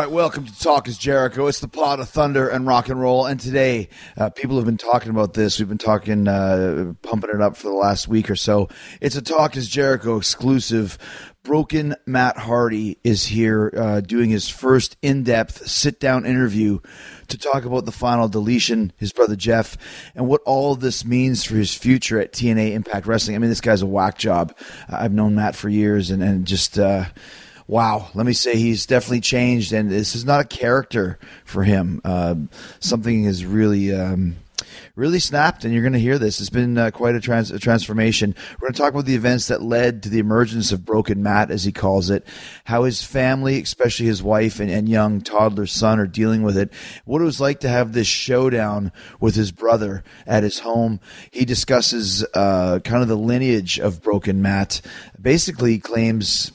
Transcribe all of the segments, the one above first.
Right, welcome to Talk is Jericho. It's the plot of thunder and rock and roll. And today, uh, people have been talking about this. We've been talking, uh, pumping it up for the last week or so. It's a Talk is Jericho exclusive. Broken Matt Hardy is here uh, doing his first in depth sit down interview to talk about the final deletion, his brother Jeff, and what all this means for his future at TNA Impact Wrestling. I mean, this guy's a whack job. I've known Matt for years and, and just. Wow, let me say he's definitely changed, and this is not a character for him. Uh, something is really. Um, really snapped, and you're going to hear this. It's been uh, quite a, trans- a, transformation. We're going to talk about the events that led to the emergence of Broken Matt, as he calls it, how his family, especially his wife and, and young toddler son, are dealing with it, what it was like to have this showdown with his brother at his home. He discusses uh, kind of the lineage of Broken Matt, basically claims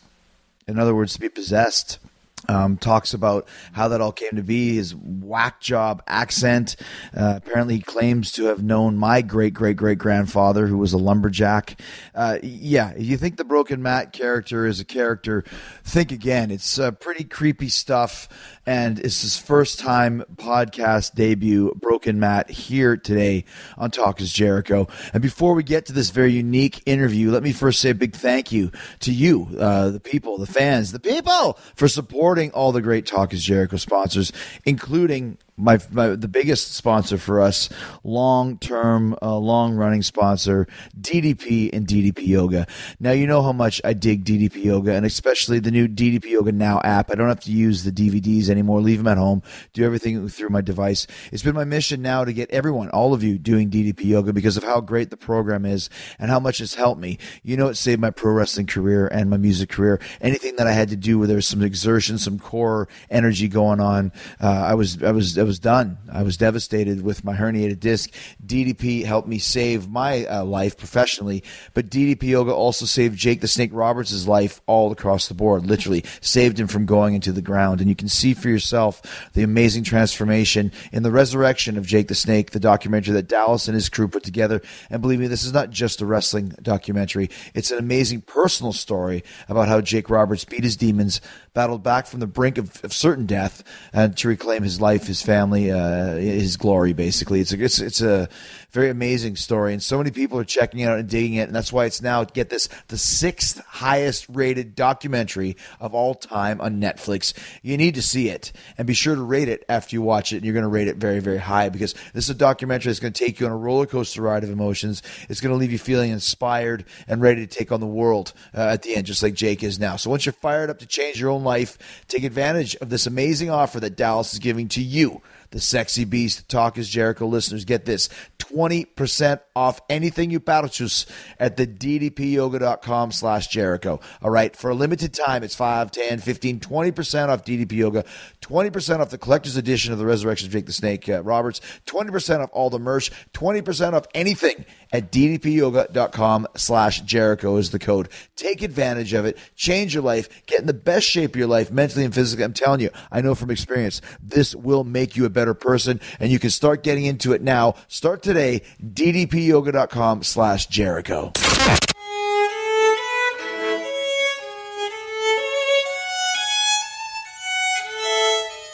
in other words, to be possessed. Um, talks about how that all came to be, his whack job accent. Uh, apparently, he claims to have known my great great great grandfather, who was a lumberjack. Uh, yeah, if you think the Broken Matt character is a character, think again. It's uh, pretty creepy stuff, and it's his first time podcast debut, Broken Matt, here today on Talk is Jericho. And before we get to this very unique interview, let me first say a big thank you to you, uh, the people, the fans, the people, for supporting all the great Talk is Jericho sponsors, including my, my the biggest sponsor for us, long term, uh, long running sponsor, DDP and DDP Yoga. Now you know how much I dig DDP Yoga, and especially the new DDP Yoga Now app. I don't have to use the DVDs anymore. Leave them at home. Do everything through my device. It's been my mission now to get everyone, all of you, doing DDP Yoga because of how great the program is and how much it's helped me. You know, it saved my pro wrestling career and my music career. Anything that I had to do where there was some exertion, some core energy going on, uh, I was I was was done. I was devastated with my herniated disc. DDP helped me save my uh, life professionally, but DDP Yoga also saved Jake the Snake Roberts' life all across the board. Literally saved him from going into the ground. And you can see for yourself the amazing transformation in the resurrection of Jake the Snake, the documentary that Dallas and his crew put together. And believe me, this is not just a wrestling documentary. It's an amazing personal story about how Jake Roberts beat his demons, battled back from the brink of, of certain death, and to reclaim his life, his family, uh, his glory. Basically, it's a it's, it's a very amazing story, and so many people are checking it out and digging it, and that's why it's now get this the sixth highest rated documentary of all time on Netflix. You need to see it, and be sure to rate it after you watch it. And you're going to rate it very very high because this is a documentary that's going to take you on a roller coaster ride of emotions. It's going to leave you feeling inspired and ready to take on the world uh, at the end, just like Jake is now. So once you're fired up to change your own life, take advantage of this amazing offer that Dallas is giving to you the sexy beast talk is jericho listeners get this 20% off anything you purchase at the ddpyoga.com slash jericho. All right for a limited time it's 5 10 15 20% off ddp yoga 20% off the collector's edition of the resurrection of jake the snake uh, roberts 20% off all the merch 20% off anything at ddpyoga.com slash jericho is the code. Take advantage of it. Change your life. Get in the best shape of your life mentally and physically. I'm telling you i know from experience this will make you a better person and you can start getting into it now. Start today ddpyoga.com slash jericho.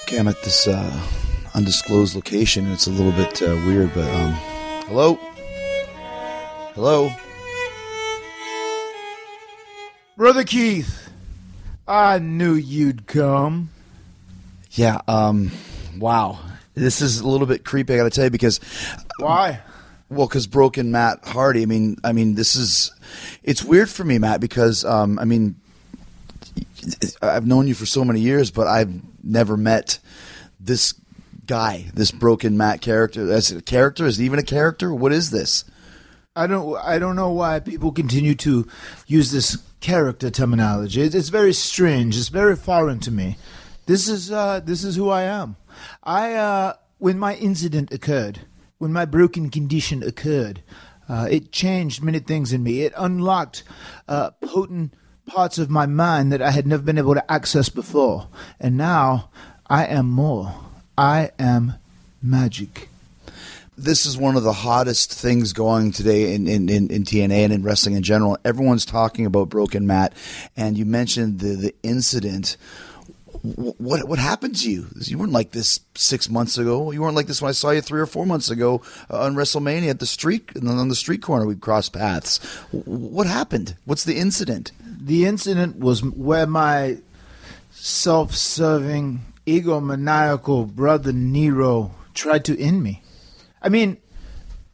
Okay i'm at this uh, undisclosed location. It's a little bit uh, weird but um hello? Hello? Brother Keith, I knew you'd come. yeah um wow this is a little bit creepy i gotta tell you because Why? Well, because broken Matt Hardy. I mean, I mean, this is it's weird for me, Matt, because um, I mean, I've known you for so many years, but I've never met this guy, this broken Matt character. That's a character. Is it even a character? What is this? I don't. I don't know why people continue to use this character terminology. It's, it's very strange. It's very foreign to me. This is. Uh, this is who I am. I. Uh, when my incident occurred, when my broken condition occurred, uh, it changed many things in me. It unlocked uh, potent parts of my mind that I had never been able to access before, and now I am more. I am magic. This is one of the hottest things going today in, in, in, in TNA and in wrestling in general. Everyone's talking about Broken Matt, and you mentioned the, the incident. What what happened to you? You weren't like this six months ago. You weren't like this when I saw you three or four months ago uh, on WrestleMania at the street on the street corner. We crossed paths. What happened? What's the incident? The incident was where my self-serving, egomaniacal brother Nero tried to end me. I mean,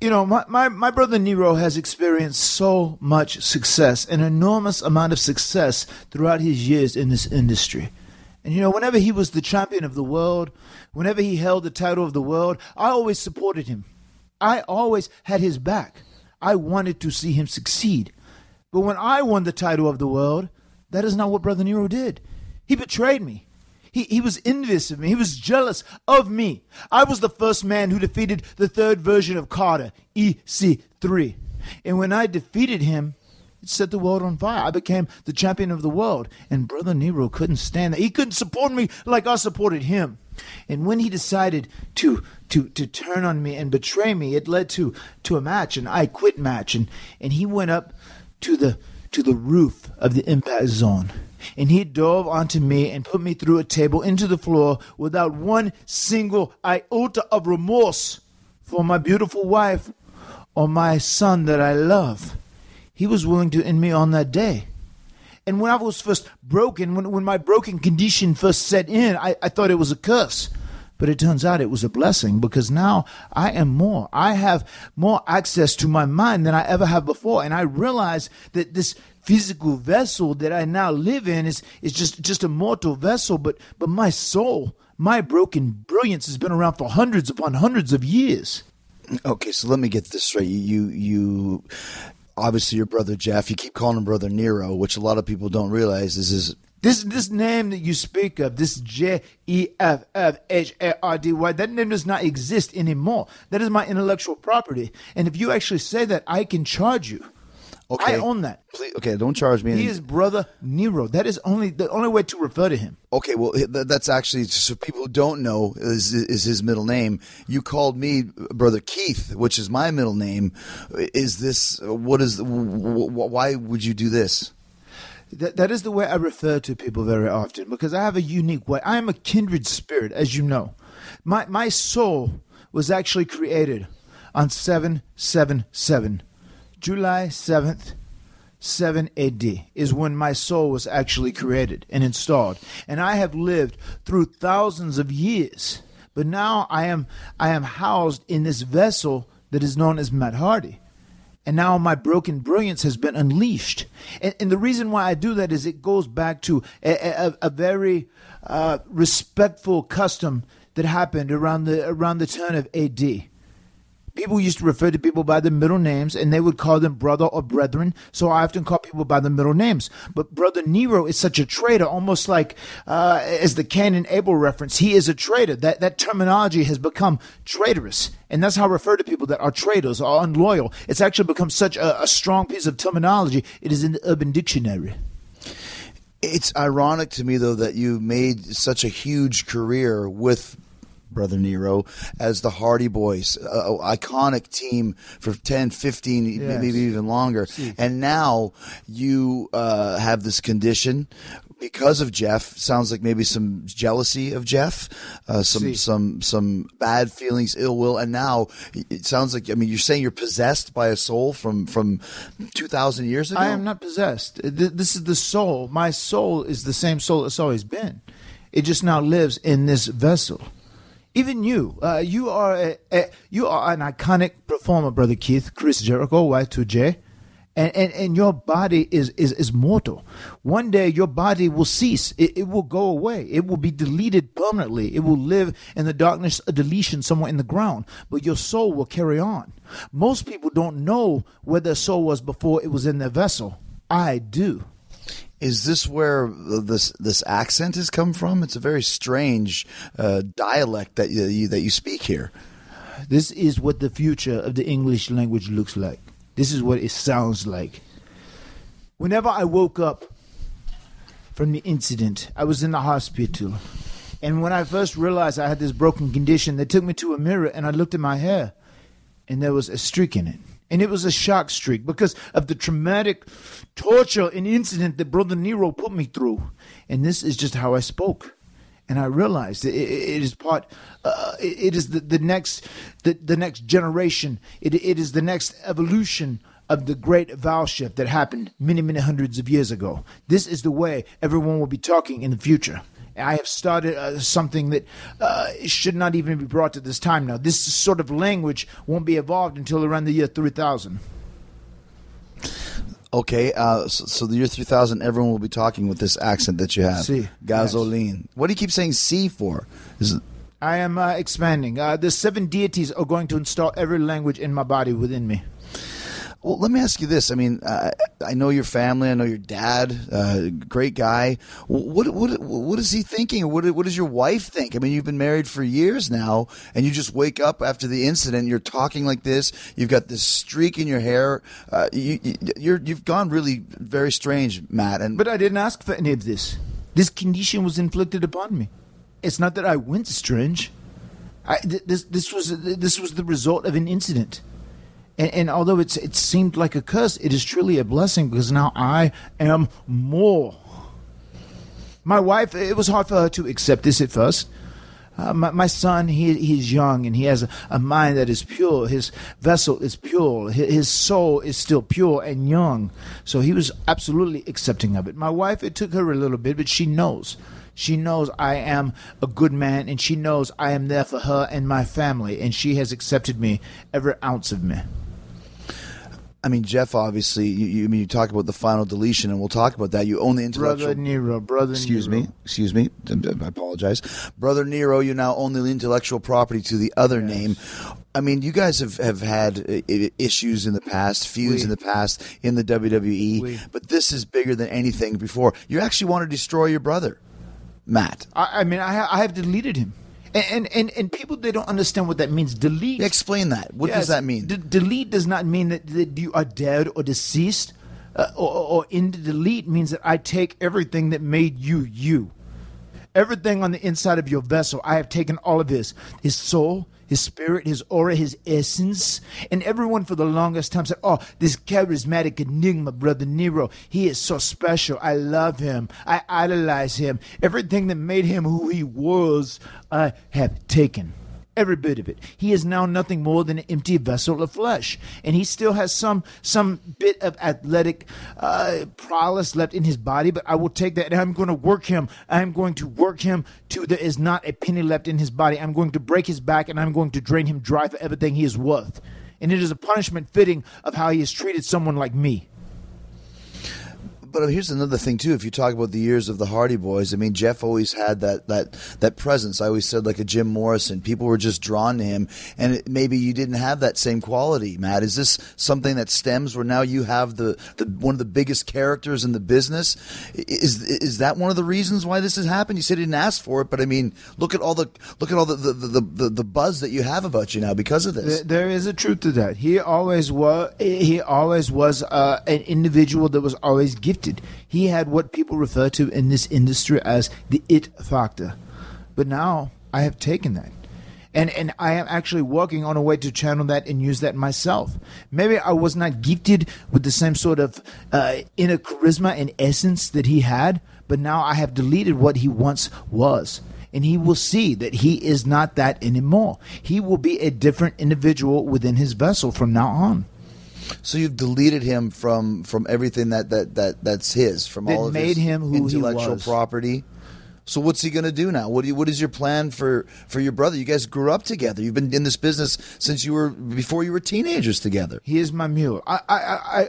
you know, my, my, my brother Nero has experienced so much success, an enormous amount of success throughout his years in this industry. And you know, whenever he was the champion of the world, whenever he held the title of the world, I always supported him. I always had his back. I wanted to see him succeed. But when I won the title of the world, that is not what Brother Nero did. He betrayed me. He, he was envious of me. He was jealous of me. I was the first man who defeated the third version of Carter, EC3. And when I defeated him, set the world on fire. I became the champion of the world. And Brother Nero couldn't stand that. He couldn't support me like I supported him. And when he decided to to to turn on me and betray me, it led to to a match, and I quit match. And, and he went up to the to the roof of the impact zone. And he dove onto me and put me through a table into the floor without one single iota of remorse for my beautiful wife or my son that I love. He was willing to end me on that day. And when I was first broken, when, when my broken condition first set in, I, I thought it was a curse. But it turns out it was a blessing because now I am more. I have more access to my mind than I ever have before. And I realize that this physical vessel that I now live in is, is just, just a mortal vessel, but, but my soul, my broken brilliance has been around for hundreds upon hundreds of years. Okay, so let me get this straight. You you obviously your brother Jeff. You keep calling him brother Nero, which a lot of people don't realize is his. This this name that you speak of, this J E F F H A R D Y, that name does not exist anymore. That is my intellectual property, and if you actually say that, I can charge you. Okay. I own that. Please, okay, don't charge me. He is brother Nero. That is only the only way to refer to him. Okay, well, that's actually so people who don't know is is his middle name. You called me brother Keith, which is my middle name. Is this what is why would you do this? That, that is the way I refer to people very often because I have a unique way. I am a kindred spirit, as you know. My my soul was actually created on seven seven seven July 7th, 7 AD is when my soul was actually created and installed. And I have lived through thousands of years. But now I am I am housed in this vessel that is known as Matt Hardy. And now my broken brilliance has been unleashed. And, and the reason why I do that is it goes back to a, a, a very uh, respectful custom that happened around the around the turn of AD people used to refer to people by their middle names and they would call them brother or brethren. So I often call people by their middle names. But brother Nero is such a traitor, almost like uh, as the Cain and Abel reference, he is a traitor. That that terminology has become traitorous. And that's how I refer to people that are traitors or unloyal. It's actually become such a, a strong piece of terminology. It is in the Urban Dictionary. It's ironic to me, though, that you made such a huge career with Brother Nero, as the Hardy Boys, uh, iconic team for 10, 15, yes. maybe even longer. See. And now you uh, have this condition because of Jeff. Sounds like maybe some jealousy of Jeff, uh, some See. some some bad feelings, ill will, and now it sounds like I mean you're saying you're possessed by a soul from from two thousand years ago. I am not possessed. This is the soul. My soul is the same soul it's always been. It just now lives in this vessel. Even you, uh, you are a, a, you are an iconic performer, brother Keith, Chris Jericho, Y2J, and, and, and your body is, is, is mortal. One day your body will cease. It, it will go away. It will be deleted permanently. It will live in the darkness of deletion somewhere in the ground. But your soul will carry on. Most people don't know where their soul was before it was in their vessel. I do. Is this where this this accent has come from? It's a very strange uh, dialect that you, that you speak here. This is what the future of the English language looks like. This is what it sounds like. Whenever I woke up from the incident, I was in the hospital. And when I first realized I had this broken condition, they took me to a mirror and I looked at my hair and there was a streak in it. And it was a shock streak because of the traumatic torture and incident that Brother Nero put me through. And this is just how I spoke. and I realized it, it is part. Uh, it, is the, the next the, the next generation. It, it is the next evolution of the great vowel shift that happened many many hundreds of years ago. This is the way everyone will be talking in the future. I have started uh, something that uh, should not even be brought to this time now. This sort of language won't be evolved until around the year 3000. Okay, uh, so, so the year 3000, everyone will be talking with this accent that you have. Si, Gasoline. What do you keep saying C for? Is it, I am uh, expanding. Uh, the seven deities are going to install every language in my body within me. Well, let me ask you this. I mean, uh, I know your family. I know your dad. Uh, great guy. What what what is he thinking, what what does your wife think? I mean, you've been married for years now, and you just wake up after the incident. You're talking like this. You've got this streak in your hair. Uh, you, you you're you've gone really very strange, Matt. And But I didn't ask for any of this. This condition was inflicted upon me. It's not that I went strange. I, th- this this was this was the result of an incident. And, and although it's it seemed like a curse, it is truly a blessing because now I am more. My wife, it was hard for her to accept this at first. Uh, my, my son, he he's young and he has a, a mind that is pure. His vessel is pure. His, his soul is still pure and young. So he was absolutely accepting of it. My wife, it took her a little bit, but she knows. She knows I am a good man and she knows I am there for her and my family. And she has accepted me, every ounce of me. I mean, Jeff, obviously, you, you I mean you talk about the final deletion, and we'll talk about that. You own the intellectual. Brother Nero, brother Excuse Nero. me. Excuse me. I apologize. Brother Nero, you now own the intellectual property to the other name. I mean, you guys have, have had issues in the past, feuds in the past in the WWE, but this is bigger than anything before. You actually want to destroy your brother, Matt. I, I mean, I, ha- I have deleted him. And, and, and, people, they don't understand what that means. Delete. Explain that. What Yes, does that mean? D- delete does not mean that, that you are dead or deceased. Uh, or, or or in the delete means that I take everything that made you you. Everything on the inside of your vessel, I have taken all of this. his soul, his spirit, his aura, his essence. And everyone for the longest time said, Oh, this charismatic enigma, Brother Nero, he is so special. I love him. I idolize him. Everything that made him who he was, I have taken every bit of it. He is now nothing more than an empty vessel of flesh, and he still has some some bit of athletic uh, prowess left in his body. But I will take that, and I'm going to work him. I'm going to work him till there is not a penny left in his body. I'm going to break his back, and I'm going to drain him dry for everything he is worth. And it is a punishment fitting of how he has treated someone like me. But here's another thing too. If you talk about the years of the Hardy Boys, I mean, Jeff always had that that that presence. I always said like a Jim Morrison. People were just drawn to him, and it, maybe you didn't have that same quality. Matt, is this something that stems where now you have the, the one of the biggest characters in the business? Is is that one of the reasons why this has happened? You said you didn't ask for it, but I mean, look at all the look at all the the, the, the, the buzz that you have about you now because of this. There- is a truth to that. He always was. He always was uh, an individual that was always gifted. He had what people refer to in this industry as the it factor. But now I have taken that. And, and I am actually working on a way to channel that and use that myself. Maybe I was not gifted with the same sort of uh, inner charisma and essence that he had, but now I have deleted what he once was and he will see that he is not that anymore. He will be a different individual within his vessel from now on. So you've deleted him from from everything that that, that that's his from That all of made his him who he was. property. So what's he going to do now? What do you, what is your plan for for your brother? You guys grew up together. You've been in this business since you were before you were teenagers together. He is my mule. I, I,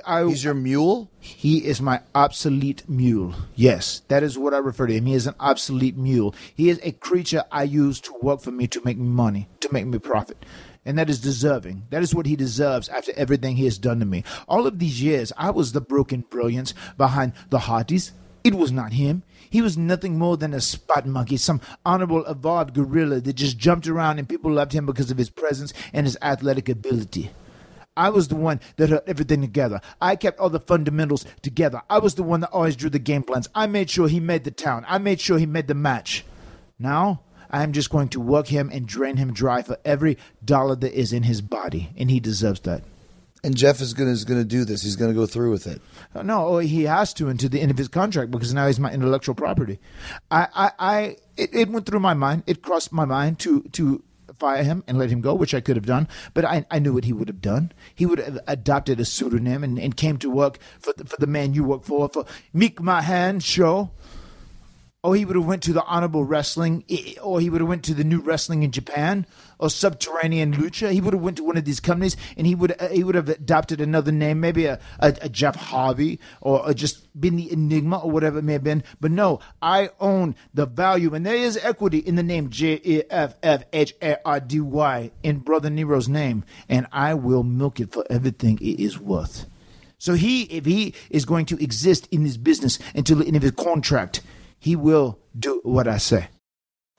I, I, He's your mule. He is my obsolete mule. Yes, that is what I refer to him. He is an obsolete mule. He is a creature I use to work for me to make me money, to make me profit. And that is deserving. That is what he deserves after everything he has done to me. All of these years, I was the broken brilliance behind the Hardys. It was not him. He was nothing more than a spot monkey, some honorable, evolved gorilla that just jumped around and people loved him because of his presence and his athletic ability. I was the one that held everything together. I kept all the fundamentals together. I was the one that always drew the game plans. I made sure he made the town. I made sure he made the match. Now, I am just going to work him and drain him dry for every dollar that is in his body, and he deserves that. And Jeff is gonna is gonna do this. He's gonna go through with it. Uh, no, oh, he has to until the end of his contract because now he's my intellectual property. I, I, I it, it went through my mind. It crossed my mind to to fire him and let him go, which I could have done. But I, I knew what he would have done. He would have adopted a pseudonym and, and came to work for the, for the man you work for, for Meek Mahan show or he would have went to the honorable wrestling or he would have went to the new wrestling in japan or subterranean lucha. He would have went to one of these companies and he would he would have adopted another name maybe a, a, a jeff harvey or, or, just been the enigma or whatever it may have been. But no i own the value and there is equity in the name j-e-f-f-h-a-r-d-y in brother nero's name and i will milk it for everything it is worth. So he if he is going to exist in this business until the end of his contract he will do what I say.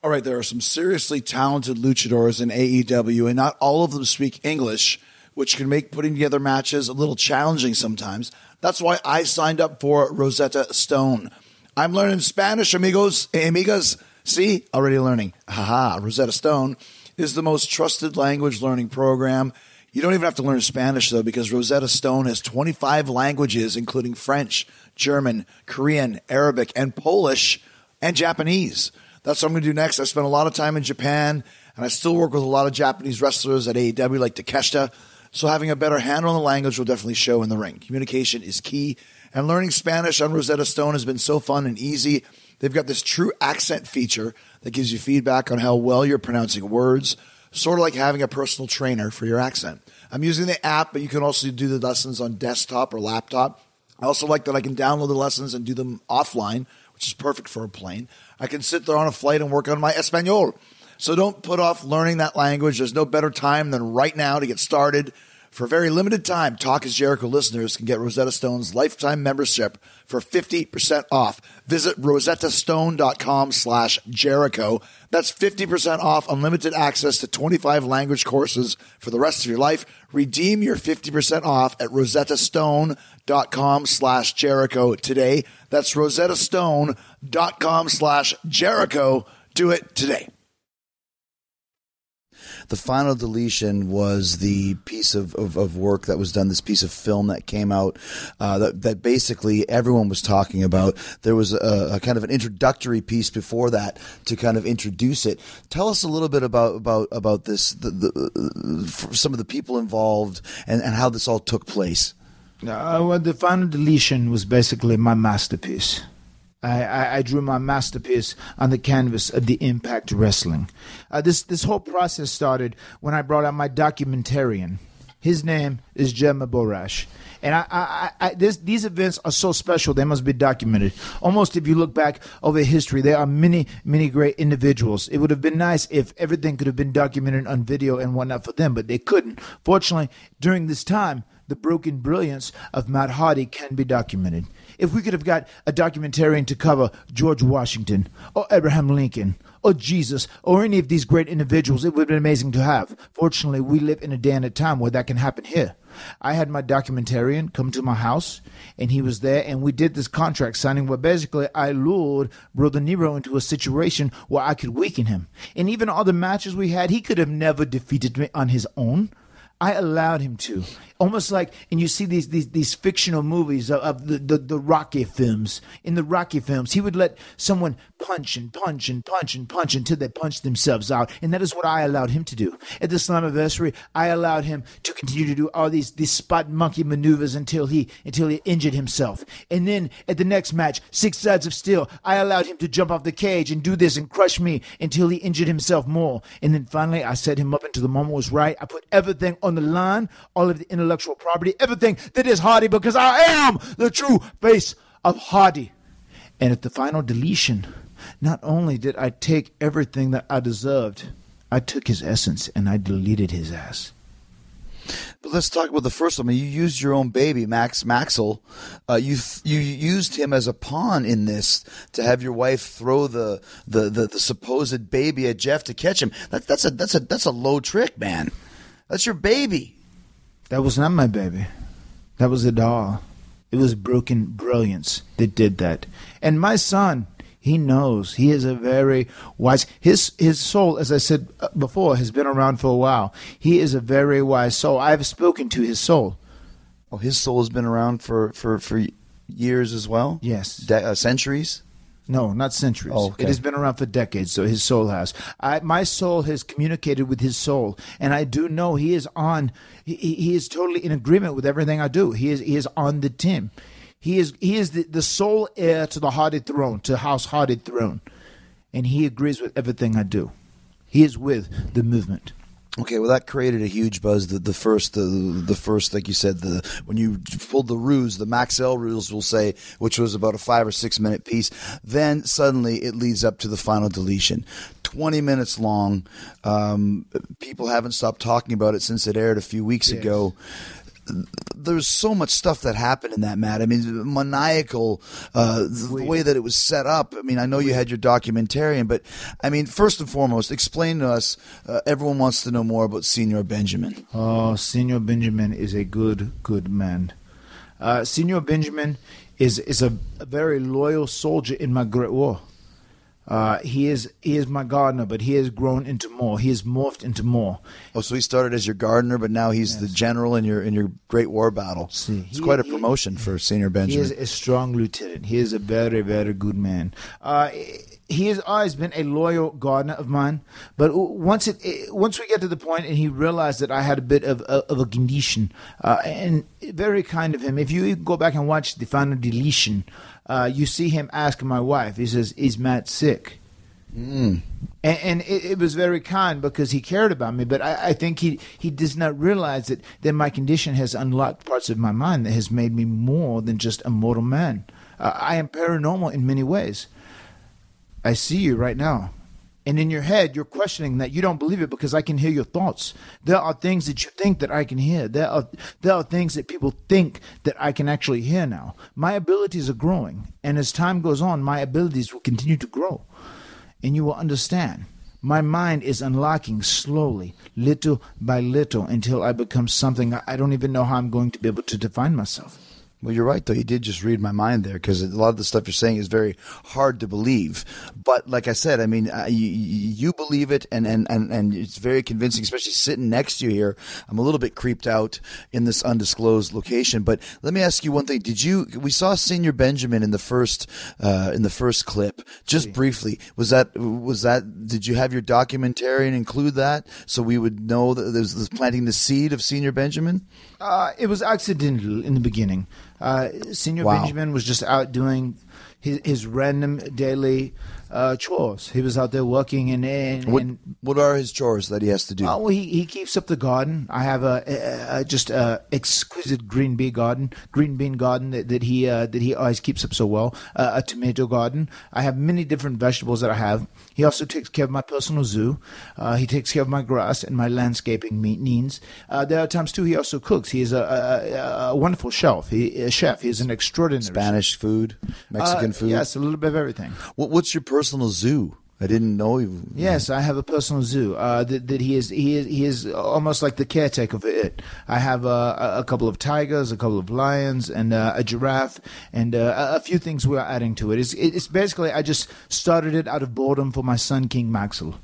All right, there are some seriously talented luchadors in AEW, and not all of them speak English, which can make putting together matches a little challenging sometimes. That's why I signed up for Rosetta Stone. I'm learning Spanish, amigos, amigas. See, already learning. Haha, Rosetta Stone is the most trusted language learning program. You don't even have to learn Spanish, though, because Rosetta Stone has 25 languages, including French, German, Korean, Arabic, and Polish, and Japanese. That's what I'm going to do next. I spent a lot of time in Japan, and I still work with a lot of Japanese wrestlers at AEW, like Takeshita. So having a better handle on the language will definitely show in the ring. Communication is key, and learning Spanish on Rosetta Stone has been so fun and easy. They've got this true accent feature that gives you feedback on how well you're pronouncing words, sort of like having a personal trainer for your accent. I'm using the app, but you can also do the lessons on desktop or laptop. I also like that I can download the lessons and do them offline, which is perfect for a plane. I can sit there on a flight and work on my Espanol. So don't put off learning that language. There's no better time than right now to get started. For a very limited time, Talk is Jericho listeners can get Rosetta Stone's lifetime membership for 50% off. Visit rosettastone.com slash Jericho. That's 50% off unlimited access to 25 language courses for the rest of your life. Redeem your 50% off at rosettastone.com slash Jericho today. That's rosettastone.com slash Jericho. Do it today the final deletion was the piece of, of, of, work that was done, this piece of film that came out uh, that, that basically everyone was talking about. There was a, a, kind of an introductory piece before that to kind of introduce it. Tell us a little bit about about about this, the, the, uh, some of the people involved, and, and how this all took place. Uh, well, the final deletion was basically my masterpiece. I, I, I, drew my masterpiece on the canvas of the Impact Wrestling. Uh, this this whole process started when I brought out my documentarian. His name is Jeremy Borash. And I, I, I, this, these events are so special, they must be documented. Almost if you look back over history, there are many, many great individuals. It would have been nice if everything could have been documented on video and whatnot for them, but they couldn't. Fortunately, during this time, the broken brilliance of Matt Hardy can be documented if we could have got a documentarian to cover George Washington or Abraham Lincoln or Jesus or any of these great individuals, it would have been amazing to have. Fortunately, we live in a day and a time where that can happen here. I had my documentarian come to my house, and he was there, and we did this contract signing where basically I lured Brother Nero into a situation where I could weaken him. And even all the matches we had, he could have never defeated me on his own. I allowed him to almost like and you see these these, these fictional movies of, of the, the, the rocky films. In the rocky films he would let someone punch and punch and punch and punch until they punched themselves out. And that is what i allowed him to do. At the slammiversary i allowed him to continue to do all these these spot monkey maneuvers until he until he injured himself. And then at the next match six sides of steel i allowed him to jump off the cage and do this and crush me until he injured himself more. And then finally i set him up until the moment was right. I put everything on the line all of the intellectual intellectual property, everything that is Hardy, because I am the true face of Hardy. And at the final deletion, not only did I take everything that I deserved, I took his essence and I deleted his ass. But let's talk about the first one. You used your own baby, Max Maxel. Uh, you you used him as a pawn in this to have your wife throw the, the, the, the supposed baby at Jeff to catch him. That, that's a that's a that's a low trick, man. That's your baby. That was not my baby. That was a doll. It was broken brilliance that did that. And my son, he knows. He is a very wise. His his soul, as I said uh, before, has been around for a while. He is a very wise soul. I have spoken to his soul. Oh, his soul has been around for for for years as well. Yes. De- uh, centuries. No, not centuries. Oh, okay. It has been around for decades, so his soul has. I, my soul has communicated with his soul, and I do know he is on. He, he is totally in agreement with everything I do. He is he is on the team. He is he is the, the sole heir to the Hardy throne, to House Hardy throne, and he agrees with everything I do. He is with the movement. Okay, well, that created a huge buzz. The, the first, the, the first, like you said, the when you pulled the ruse, the Maxel rules will say, which was about a five or six minute piece. Then suddenly it leads up to the final deletion, twenty minutes long. Um, people haven't stopped talking about it since it aired a few weeks Yes. ago. There's so much stuff that happened in that, Matt. I mean, maniacal, uh, the way that it was set up. I mean, I know you had your documentarian, but I mean, first and foremost, explain to us. Uh, everyone wants to know more about Senior Benjamin. Oh, Senor Benjamin is a good, good man. Uh, Senor Benjamin is is a, a very loyal soldier in my Great War. Uh, he is he is my gardener, but he has grown into more. He has morphed into more. Oh, so he started as your gardener, but now he's the general in your in your Great War battle. See, it's he- quite a he- promotion for Senior Benjamin. He is a strong lieutenant. He is a very, very good man. Uh, he has always been a loyal gardener of mine. But once it, it- once we get to the point, and he realized that I had a bit of of a condition, uh, and very kind of him. If you go back and watch the final deletion, uh, you see him ask my wife. He says, "Is Matt sick?" And, and it, it was very kind because he cared about me. But I, I think he, he does not realize that, that my condition has unlocked parts of my mind that has made me more than just a mortal man. Uh, I am paranormal in many ways. I see you right now. And in your head, you're questioning that you don't believe it because I can hear your thoughts. There are things that you think that I can hear. There are there are things that people think that I can actually hear now. My abilities are growing, and as time goes on, my abilities will continue to grow and you will understand. My mind is unlocking slowly, little by little, until I become something I don't even know how I'm going to be able to define myself. Well, you're right, though. You did just read my mind there because a lot of the stuff you're saying is very hard to believe. But like I said, I mean, uh, you, you believe it, and, and, and, and it's very convincing, especially sitting next to you here. I'm a little bit creeped out in this undisclosed location. But let me ask you one thing: Did you? We saw Senior Benjamin in the first uh, in the first clip, just briefly. Was that was that? Did you have your documentarian include that so we would know that there's this planting the seed of Senior Benjamin? Uh, it was accidental in the beginning. Uh, Senior Wow. Benjamin was just out doing his, his random daily uh, chores. He was out there working and, and, What and what are his chores that he has to do? Oh, well, he, he keeps up the garden. I have a, a, a just a exquisite green bean garden, green bean garden that, that he uh, that he always keeps up so well. Uh, a tomato garden. I have many different vegetables that I have. He also takes care of my personal zoo. Uh, he takes care of my grass and my landscaping needs. Uh, there are times too he also cooks. He is a, a, wonderful chef. He a chef. He is an extraordinary chef. Spanish food, Mexican food. Yes, a little bit of everything. What, what's your personal zoo? I didn't know. You, Yes, I have a personal zoo. Uh, that, that he is he is he is almost like the caretaker for it. I have uh, a, a couple of tigers, a couple of lions, and uh, a giraffe, and uh, a few things we're adding to it. It's, it's basically I just started it out of boredom for my son King Maxel.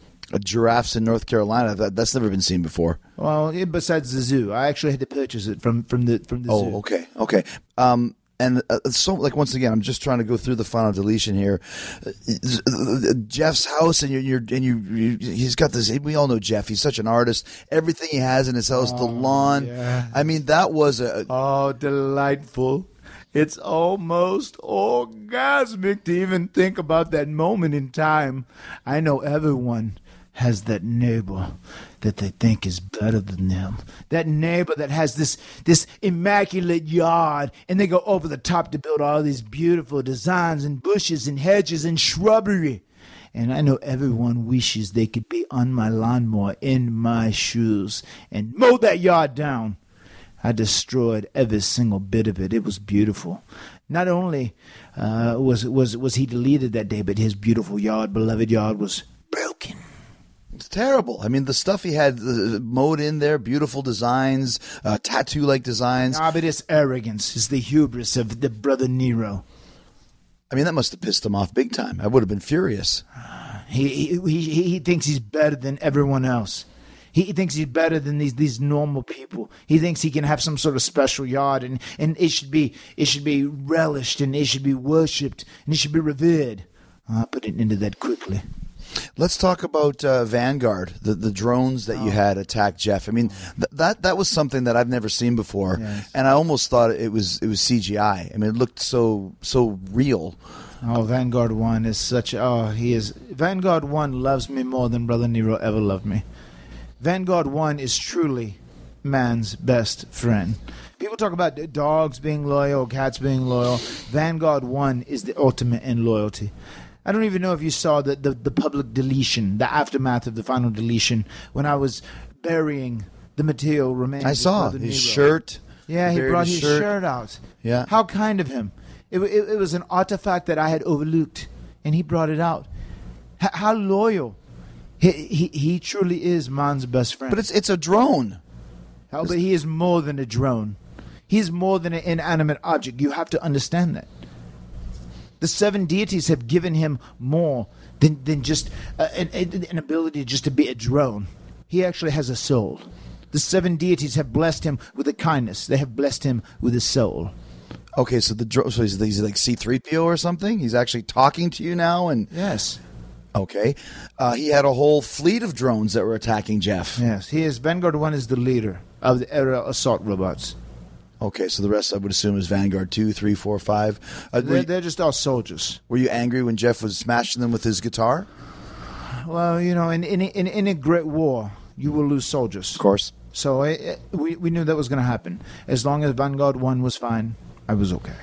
Giraffes in North Carolina. That, that's never been seen before. Well, besides the zoo, I actually had to purchase it from from the from the Oh, zoo. okay, okay. Um, and uh, so, like once again, I'm just trying to go through the final deletion here. Uh, Jeff's house, and you're, you're and you, you, he's got this. We all know Jeff. He's such an artist. Everything he has in his house, the lawn. yeah. I mean, that was a. Oh, delightful. It's almost orgasmic to even think about that moment in time. I know everyone has that neighbor that they think is better than them. That neighbor that has this this immaculate yard and they go over the top to build all these beautiful designs and bushes and hedges and shrubbery. And I know everyone wishes they could be on my lawnmower in my shoes and mow that yard down. I destroyed every single bit of it. It was beautiful. Not only uh, was was was he deleted that day, but his beautiful yard, beloved yard, was broken. It's terrible. I mean, the stuff he had uh, mowed in there, beautiful designs, uh, tattoo-like designs. Ah, but it's arrogance. It's the hubris of the brother Nero. I mean, that must have pissed him off big time. I would have been furious. He he he, he thinks he's better than everyone else. He, he thinks he's better than these these normal people. He thinks he can have some sort of special yard, and, and it should be it should be relished, and it should be worshipped, and it should be revered. I put it into that quickly. Let's talk about uh, Vanguard, the, the drones that you had attack Jeff. I mean, th- that that was something that I've never seen before, Yes. and I almost thought it was it was CGI. I mean, it looked so so real. Oh, Vanguard One is such. Oh, he is. Vanguard One loves me more than Brother Nero ever loved me. Vanguard One is truly man's best friend. People talk about dogs being loyal, cats being loyal. Vanguard One is the ultimate in loyalty. I don't even know if you saw the, the, the public deletion, the aftermath of the final deletion, when I was burying the material remains. I saw his Nero. shirt. Yeah, he brought his shirt. out. Yeah. How kind of him. It, it, it was an artifact that I had overlooked, and he brought it out. H- how loyal. He, he, he truly is man's best friend. But it's it's a drone. Oh, but he is more than a drone. He's more than an inanimate object. You have to understand that. The seven deities have given him more than, than just uh, an, an ability just to be a drone. He actually has a soul. The seven deities have blessed him with a kindness. They have blessed him with a soul. Okay, so the drone. So he's, he's like C three PO or something. He's actually talking to you now, and Yes. okay, uh, he had a whole fleet of drones that were attacking Jeff. Yes. He is Vanguard 1 is the leader of the aerial assault robots. Okay, so the rest I would assume is Vanguard two, three, four, five. Uh, were, They're, they're just all soldiers. were you angry when Jeff was smashing them with his guitar? Well, you know, in, in, in, in a great war, you will lose soldiers. Of course. So eh, eh, we, we knew that was going to happen. As long as Vanguard 1 was fine, I was okay.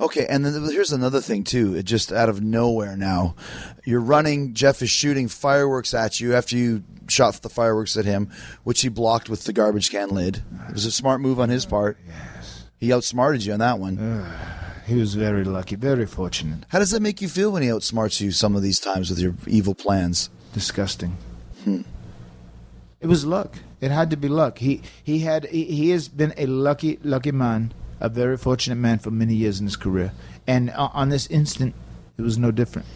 Okay, and then here's another thing too. It just out of nowhere now, you're running. Jeff is shooting fireworks at you after you shot the fireworks at him, which he blocked with the garbage can lid. It was a smart move on his part. Yes, he outsmarted you on that one. He was very lucky, very fortunate. How does that make you feel when he outsmarts you some of these times with your evil plans? Disgusting. It was luck. It had to be luck. He he had he, he has been a lucky lucky man, a very fortunate man for many years in his career, and uh, on this instant, it was no different.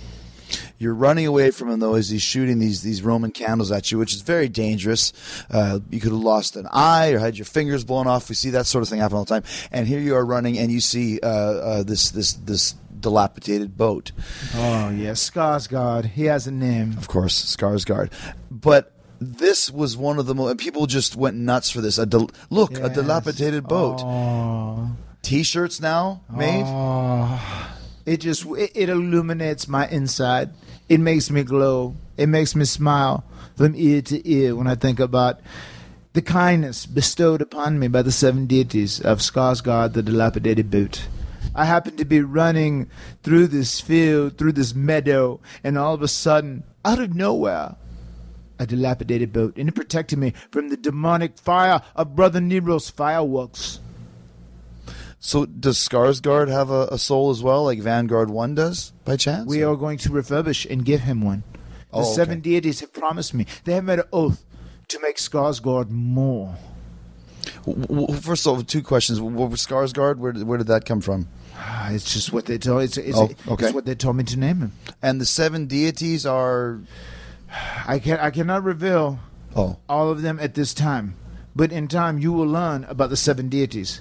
You're running away from him though as he's shooting these these Roman candles at you, which is very dangerous. Uh, you could have lost an eye or had your fingers blown off. We see that sort of thing happen all the time. And here you are running, and you see uh, uh, this this this dilapidated boat. Oh yes, Skarsgård. He has a name. Of course, Skarsgård. But this was one of the most. People just went nuts for this. A dil- look, a dilapidated boat. Oh. T-shirts now made. Oh, it just it, it illuminates my inside. It makes me glow. It makes me smile from ear to ear when I think about the kindness bestowed upon me by the seven deities of Skarsgård, the dilapidated boot. I happened to be running through this field, through this meadow, and all of a sudden, out of nowhere, a dilapidated boat, and it protected me from the demonic fire of Brother Nero's fireworks. So does Skarsgård have a, a soul as well, like Vanguard One does, by chance? We are going to refurbish and give him one. The Oh, okay. seven deities have promised me. They have made an oath to make Skarsgård more. First of all, two questions. What was Skarsgård? Where did, where did that come from? Ah, It's just what they told. It's, it's, Oh, okay. it's what they told me to name him. And the seven deities are. I can I cannot reveal Oh, all of them at this time, but in time you will learn about the seven deities.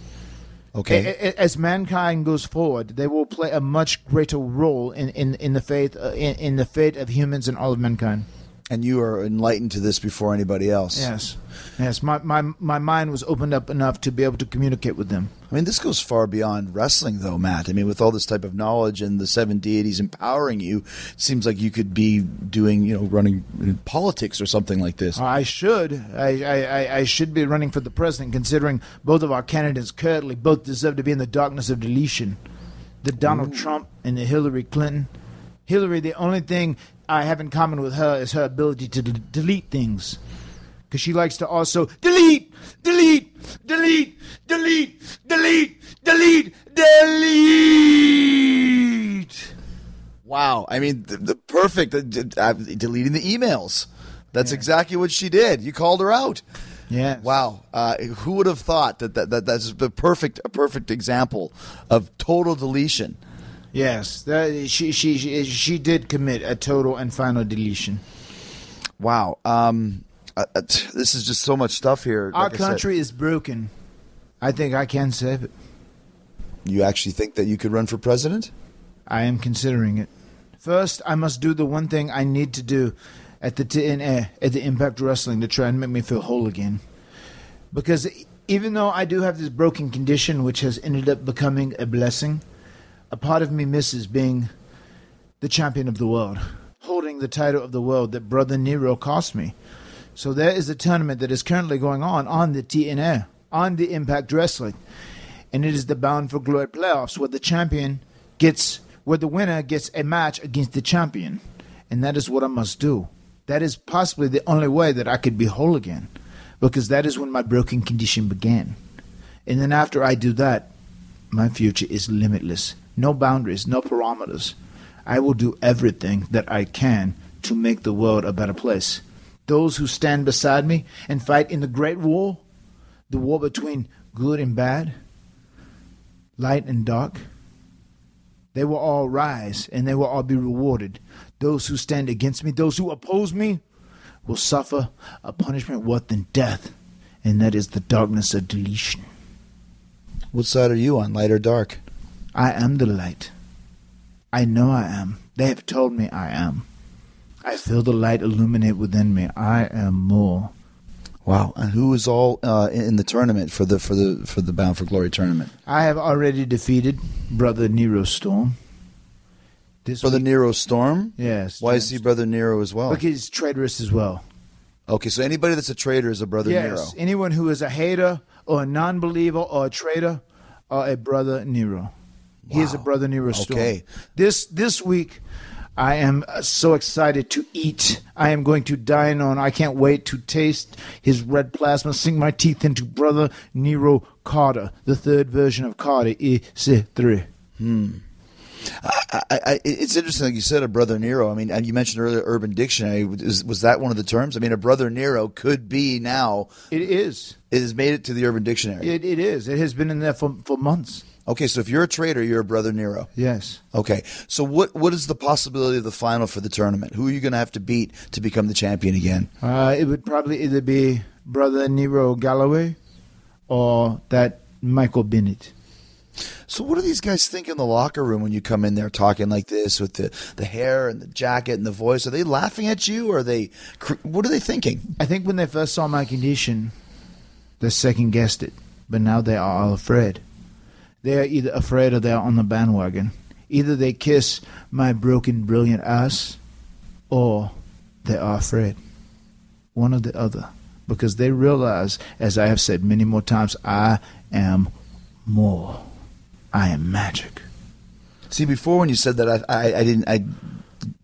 Okay. As mankind goes forward, they will play a much greater role in, in, in the faith uh, in, in the fate of humans and all of mankind. And you are enlightened to this before anybody else. Yes, yes. My, my my mind was opened up enough to be able to communicate with them. I mean, this goes far beyond wrestling, though, Matt. I mean, with all this type of knowledge and the seven deities empowering you, it seems like you could be doing, you know, running politics or something like this. I should. I, I, I- I should be running for the president, considering both of our candidates currently both deserve to be in the darkness of deletion. The Donald Trump and the Hillary Clinton. Hillary, the only thing I have in common with her is her ability to d- delete things. Because she likes to also delete, delete, delete, delete, delete, delete, delete. Wow. I mean, the, the perfect uh, d- uh, deleting the emails. That's exactly what she did. You called her out. Yeah. Wow. Uh, who would have thought that, that, that that's the perfect a perfect example of total deletion? Yes, that, she, she she she did commit a total and final deletion. Wow. Um, uh, uh, this is just so much stuff here. Our Like country is broken. I think I can save it. you actually think that you could run for president? I am considering it. First, I must do the one thing I need to do at the TNA, at the Impact Wrestling, to try and make me feel whole again. Because even though I do have this broken condition, which has ended up becoming a blessing, a part of me misses being the champion of the world, holding the title of the world that Brother Nero cost me. So there is a tournament that is currently going on on the TNA, on the Impact Wrestling, and it is the Bound for Glory playoffs where the champion gets, where the winner gets a match against the champion, and that is what I must do. That is possibly the only way that I could be whole again, because that is when my broken condition began. And then after I do that, my future is limitless. No boundaries, no parameters. I will do everything that I can to make the world a better place. Those who stand beside me and fight in the great war, the war between good and bad, light and dark, they will all rise and they will all be rewarded. Those who stand against me, those who oppose me, will suffer a punishment worse than death, and that is the darkness of deletion. What side are you on, light or dark? I am the light. I know I am. They have told me I am. I feel the light illuminate within me. I am more. Wow. And who is all uh, in the tournament for the for the for the Bound for Glory tournament? I have already defeated Brother Nero Storm. This Brother week- Nero Storm. Yes. Why James. is he Brother Nero as well? Because he's traitorous as well. Okay, so anybody that's a traitor is a Brother yes. Nero. Anyone who is a hater or a non believer or a traitor are a Brother Nero. He is a Wow. Brother Nero Storm. Okay. This this week I am uh, so excited to eat. I am going to dine on. I can't wait to taste his red plasma, sink my teeth into Brother Nero Carter, the third version of Carter E3. I, I, it's interesting, like you said, a brother Nero. I mean, and you mentioned earlier Urban Dictionary. Was, was that one of the terms? I mean, a brother Nero could be now. It is. It has made it to the Urban Dictionary. It, it is. It has been in there for, for months. Okay, so if you're a traitor, you're a brother Nero. Yes. Okay, so what what is the possibility of the final for the tournament? Who are you going to have to beat to become the champion again? Uh, it would probably either be Brother Nero Galloway or that Michael Bennett. So what do these guys think in the locker room when you come in there talking like this with the, the hair and the jacket and the voice? Are they laughing at you? Or are they? What are they thinking? I think when they first saw my condition, they second guessed it, but now they are all afraid. They are either afraid or they are on the bandwagon. Either they kiss my broken, brilliant ass, or they are afraid. One or the other. Because they realize, as I have said many more times, I am more. I am magic. See, before when you said that, I I, I didn't. I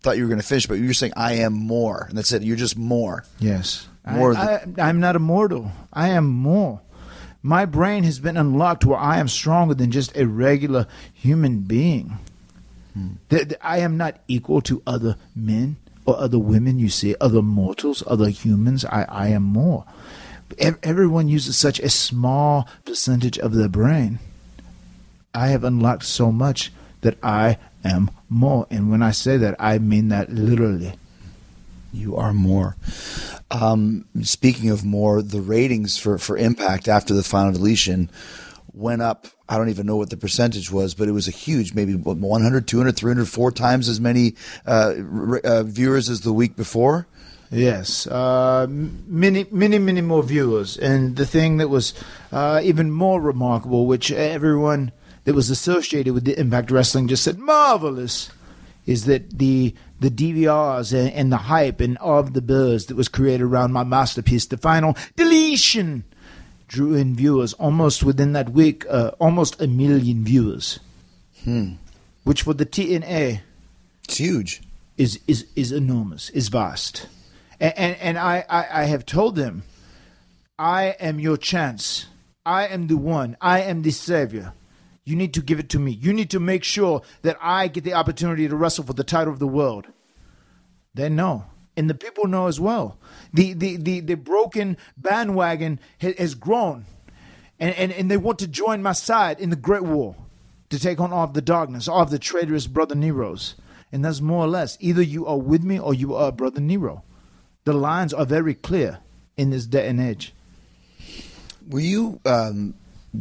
thought you were going to finish, but you were saying I am more, and that's it. You're just more. Yes. More I, I'm not immortal. I am more. My brain has been unlocked where I am stronger than just a regular human being. Hmm. That that I am not equal to other men or other women, you see, other mortals, other humans. I, I am more. Everyone uses such a small percentage of their brain. I have unlocked so much that I am more. And when I say that, I mean that literally. You are more. Um, speaking of more, the ratings for, for Impact after the final deletion went up. I don't even know what the percentage was, but it was a huge, maybe what, 100, 200, 300, four times as many uh, uh, viewers as the week before. Yes, uh, many, many, many more viewers. And the thing that was uh, even more remarkable, which everyone that was associated with the Impact Wrestling just said marvelous, is that the the DVRs and, and the hype and all of the buzz that was created around my masterpiece, the final deletion, drew in viewers almost within that week, uh, almost a million viewers. Which for the TNA It's huge. is is is enormous, is vast, and and, and I, I I have told them, I am your chance. I am the one. I am the savior. You need to give it to me. You need to make sure that I get the opportunity to wrestle for the title of the world. They know, and the people know as well. The the the, the broken bandwagon has, grown, and, and and they want to join my side in the Great War to take on all of the darkness, all of the traitorous brother Neros. And that's more or less either you are with me or you are brother Nero. The lines are very clear. in this day and age. Were you um,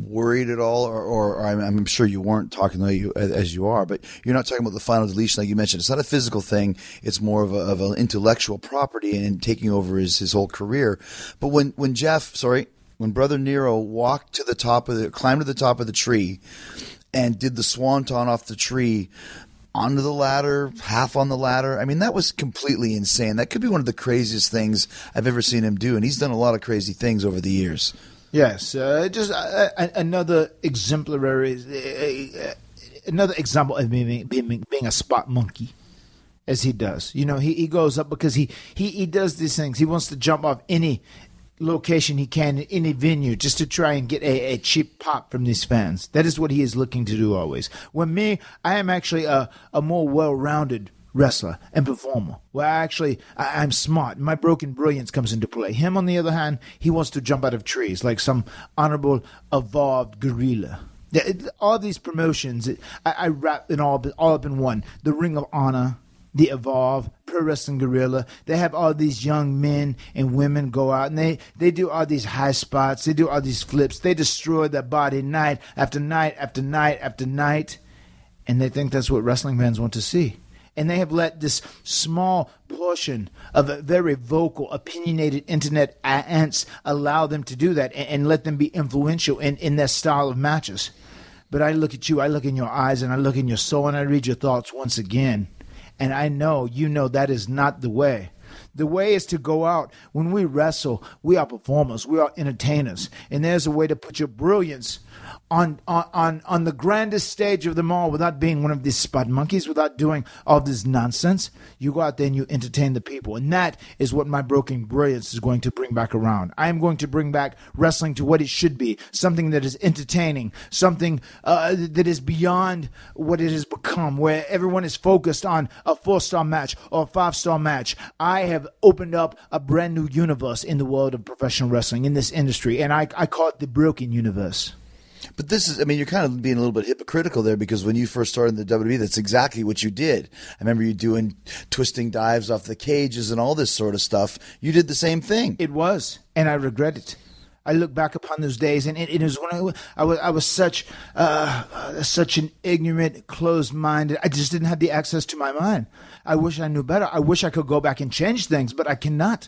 worried at all, or, or, or I'm, I'm, sure you weren't talking though you as you are, but you're not talking about the final deletion like you mentioned. It's not a physical thing; it's more of, a, of an intellectual property and taking over his, his whole career. But when when Jeff, sorry, when Brother Nero walked to the top of the, climbed to the top of the tree, and did the swanton off the tree onto the ladder, half on the ladder. I mean, that was completely insane. That could be one of the craziest things I've ever seen him do, and he's done a lot of crazy things over the years. Yes, uh, just uh, another exemplary, uh, another example of being, being, being a spot monkey, as he does. You know, he, he goes up because he, he, he does these things. He wants to jump off any location he can in any venue just to try and get a, a, cheap pop from these fans. That is what he is looking to do always. When me, I am actually a, a more well rounded wrestler and performer. I actually I, am smart. My broken brilliance comes into play. Him, on the other hand, he wants to jump out of trees like some honorable, evolved gorilla. All these promotions, I, I wrap it all, all up in one. The Ring of Honor, the Evolve, Pro Wrestling Guerrilla. They have all these young men and women go out and they, they do all these high spots. They do all these flips. They destroy their body night after night after night after night. And they think that's what wrestling fans want to see and they have let this small portion of a very vocal, opinionated internet ants allow them to do that and, and let them be influential in, in their style of matches. But I look at you, I look in your eyes, and I look in your soul, and I read your thoughts once again. And I know you know that is not the way. The way is to go out. When we wrestle, we are performers, we are entertainers. And there's a way to put your brilliance on, on, on the grandest stage of them all without being one of these spot monkeys, without doing all this nonsense. You go out there and you entertain the people. And that is what my broken brilliance is going to bring back around. I am going to bring back wrestling to what it should be something that is entertaining, something uh, that is beyond what it has become, where everyone is focused on a four star match or a five star match. I have opened up a brand new universe in the world of professional wrestling, in this industry, and I, I call it the broken universe. But this is, I mean, you're kind of being a little bit hypocritical there because when you first started in the WWE, that's exactly what you did. I remember you doing twisting dives off the cages and all this sort of stuff. You did the same thing. It was, and I regret it. I look back upon those days, and it, it was when I, I, was, I was such uh, such an ignorant, closed-minded. I just didn't have the access to my mind. I wish I knew better. I wish I could go back and change things, but I cannot.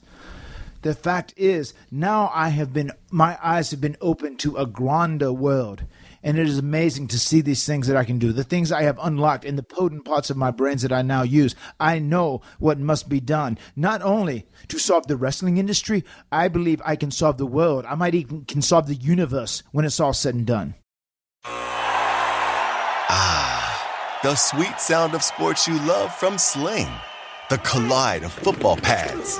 The fact is, now I have been, my eyes have been opened to a grander world. And it is amazing to see these things that I can do, the things I have unlocked in the potent parts of my brains that I now use. I know what must be done, not only to solve the wrestling industry, I believe I can solve the world. I might even can solve the universe when it's all said and done. Ah, the sweet sound of sports you love from Sling. The collide of football pads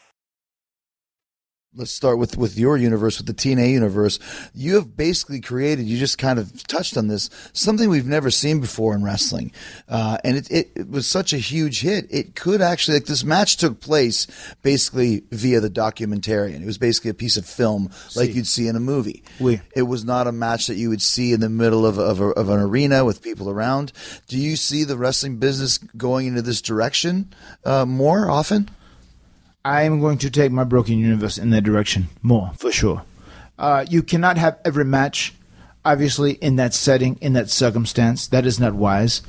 let's start with with your universe with the TNA universe. You have basically created you just kind of touched on this something we've never seen before in wrestling. Uh, and it, it, it, was such a huge hit. It could actually like this match took place basically via the documentarian. It was basically a piece of film like you'd see in a movie. Oui. it was not a match that you would see in the middle of, of, a, of an arena with people around. Do you see the wrestling business going into this direction uh, more often I am going to take my broken universe in that direction more for sure. Uh, you cannot have every match, obviously, in that setting, in that circumstance. That is not wise.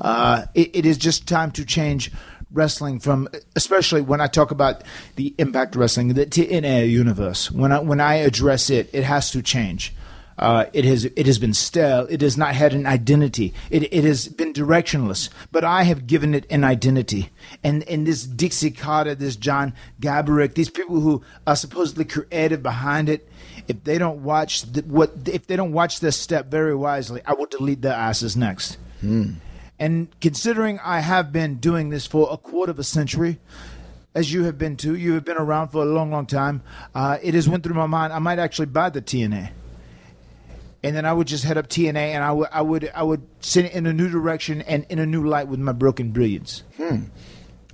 Uh, it, it is just time to change wrestling from, especially when I talk about the Impact Wrestling, the TNA universe. When I when I address it, it has to change. Uh, it has it has been stale. It has not had an identity. It it has been directionless. But I have given it an identity. And and this Dixie Carter, this John Gaburick, these people who are supposedly creative behind it, if they don't watch the, what if they don't watch this step very wisely, I will delete their asses next. Hmm. And considering I have been doing this for a quarter of a century, as you have been too, you have been around for a long, long time. Uh, it has went through my mind. I might actually buy the TNA and then I would just head up TNA, and I would I would I would send it in a new direction and in a new light with my broken brilliance. Hmm.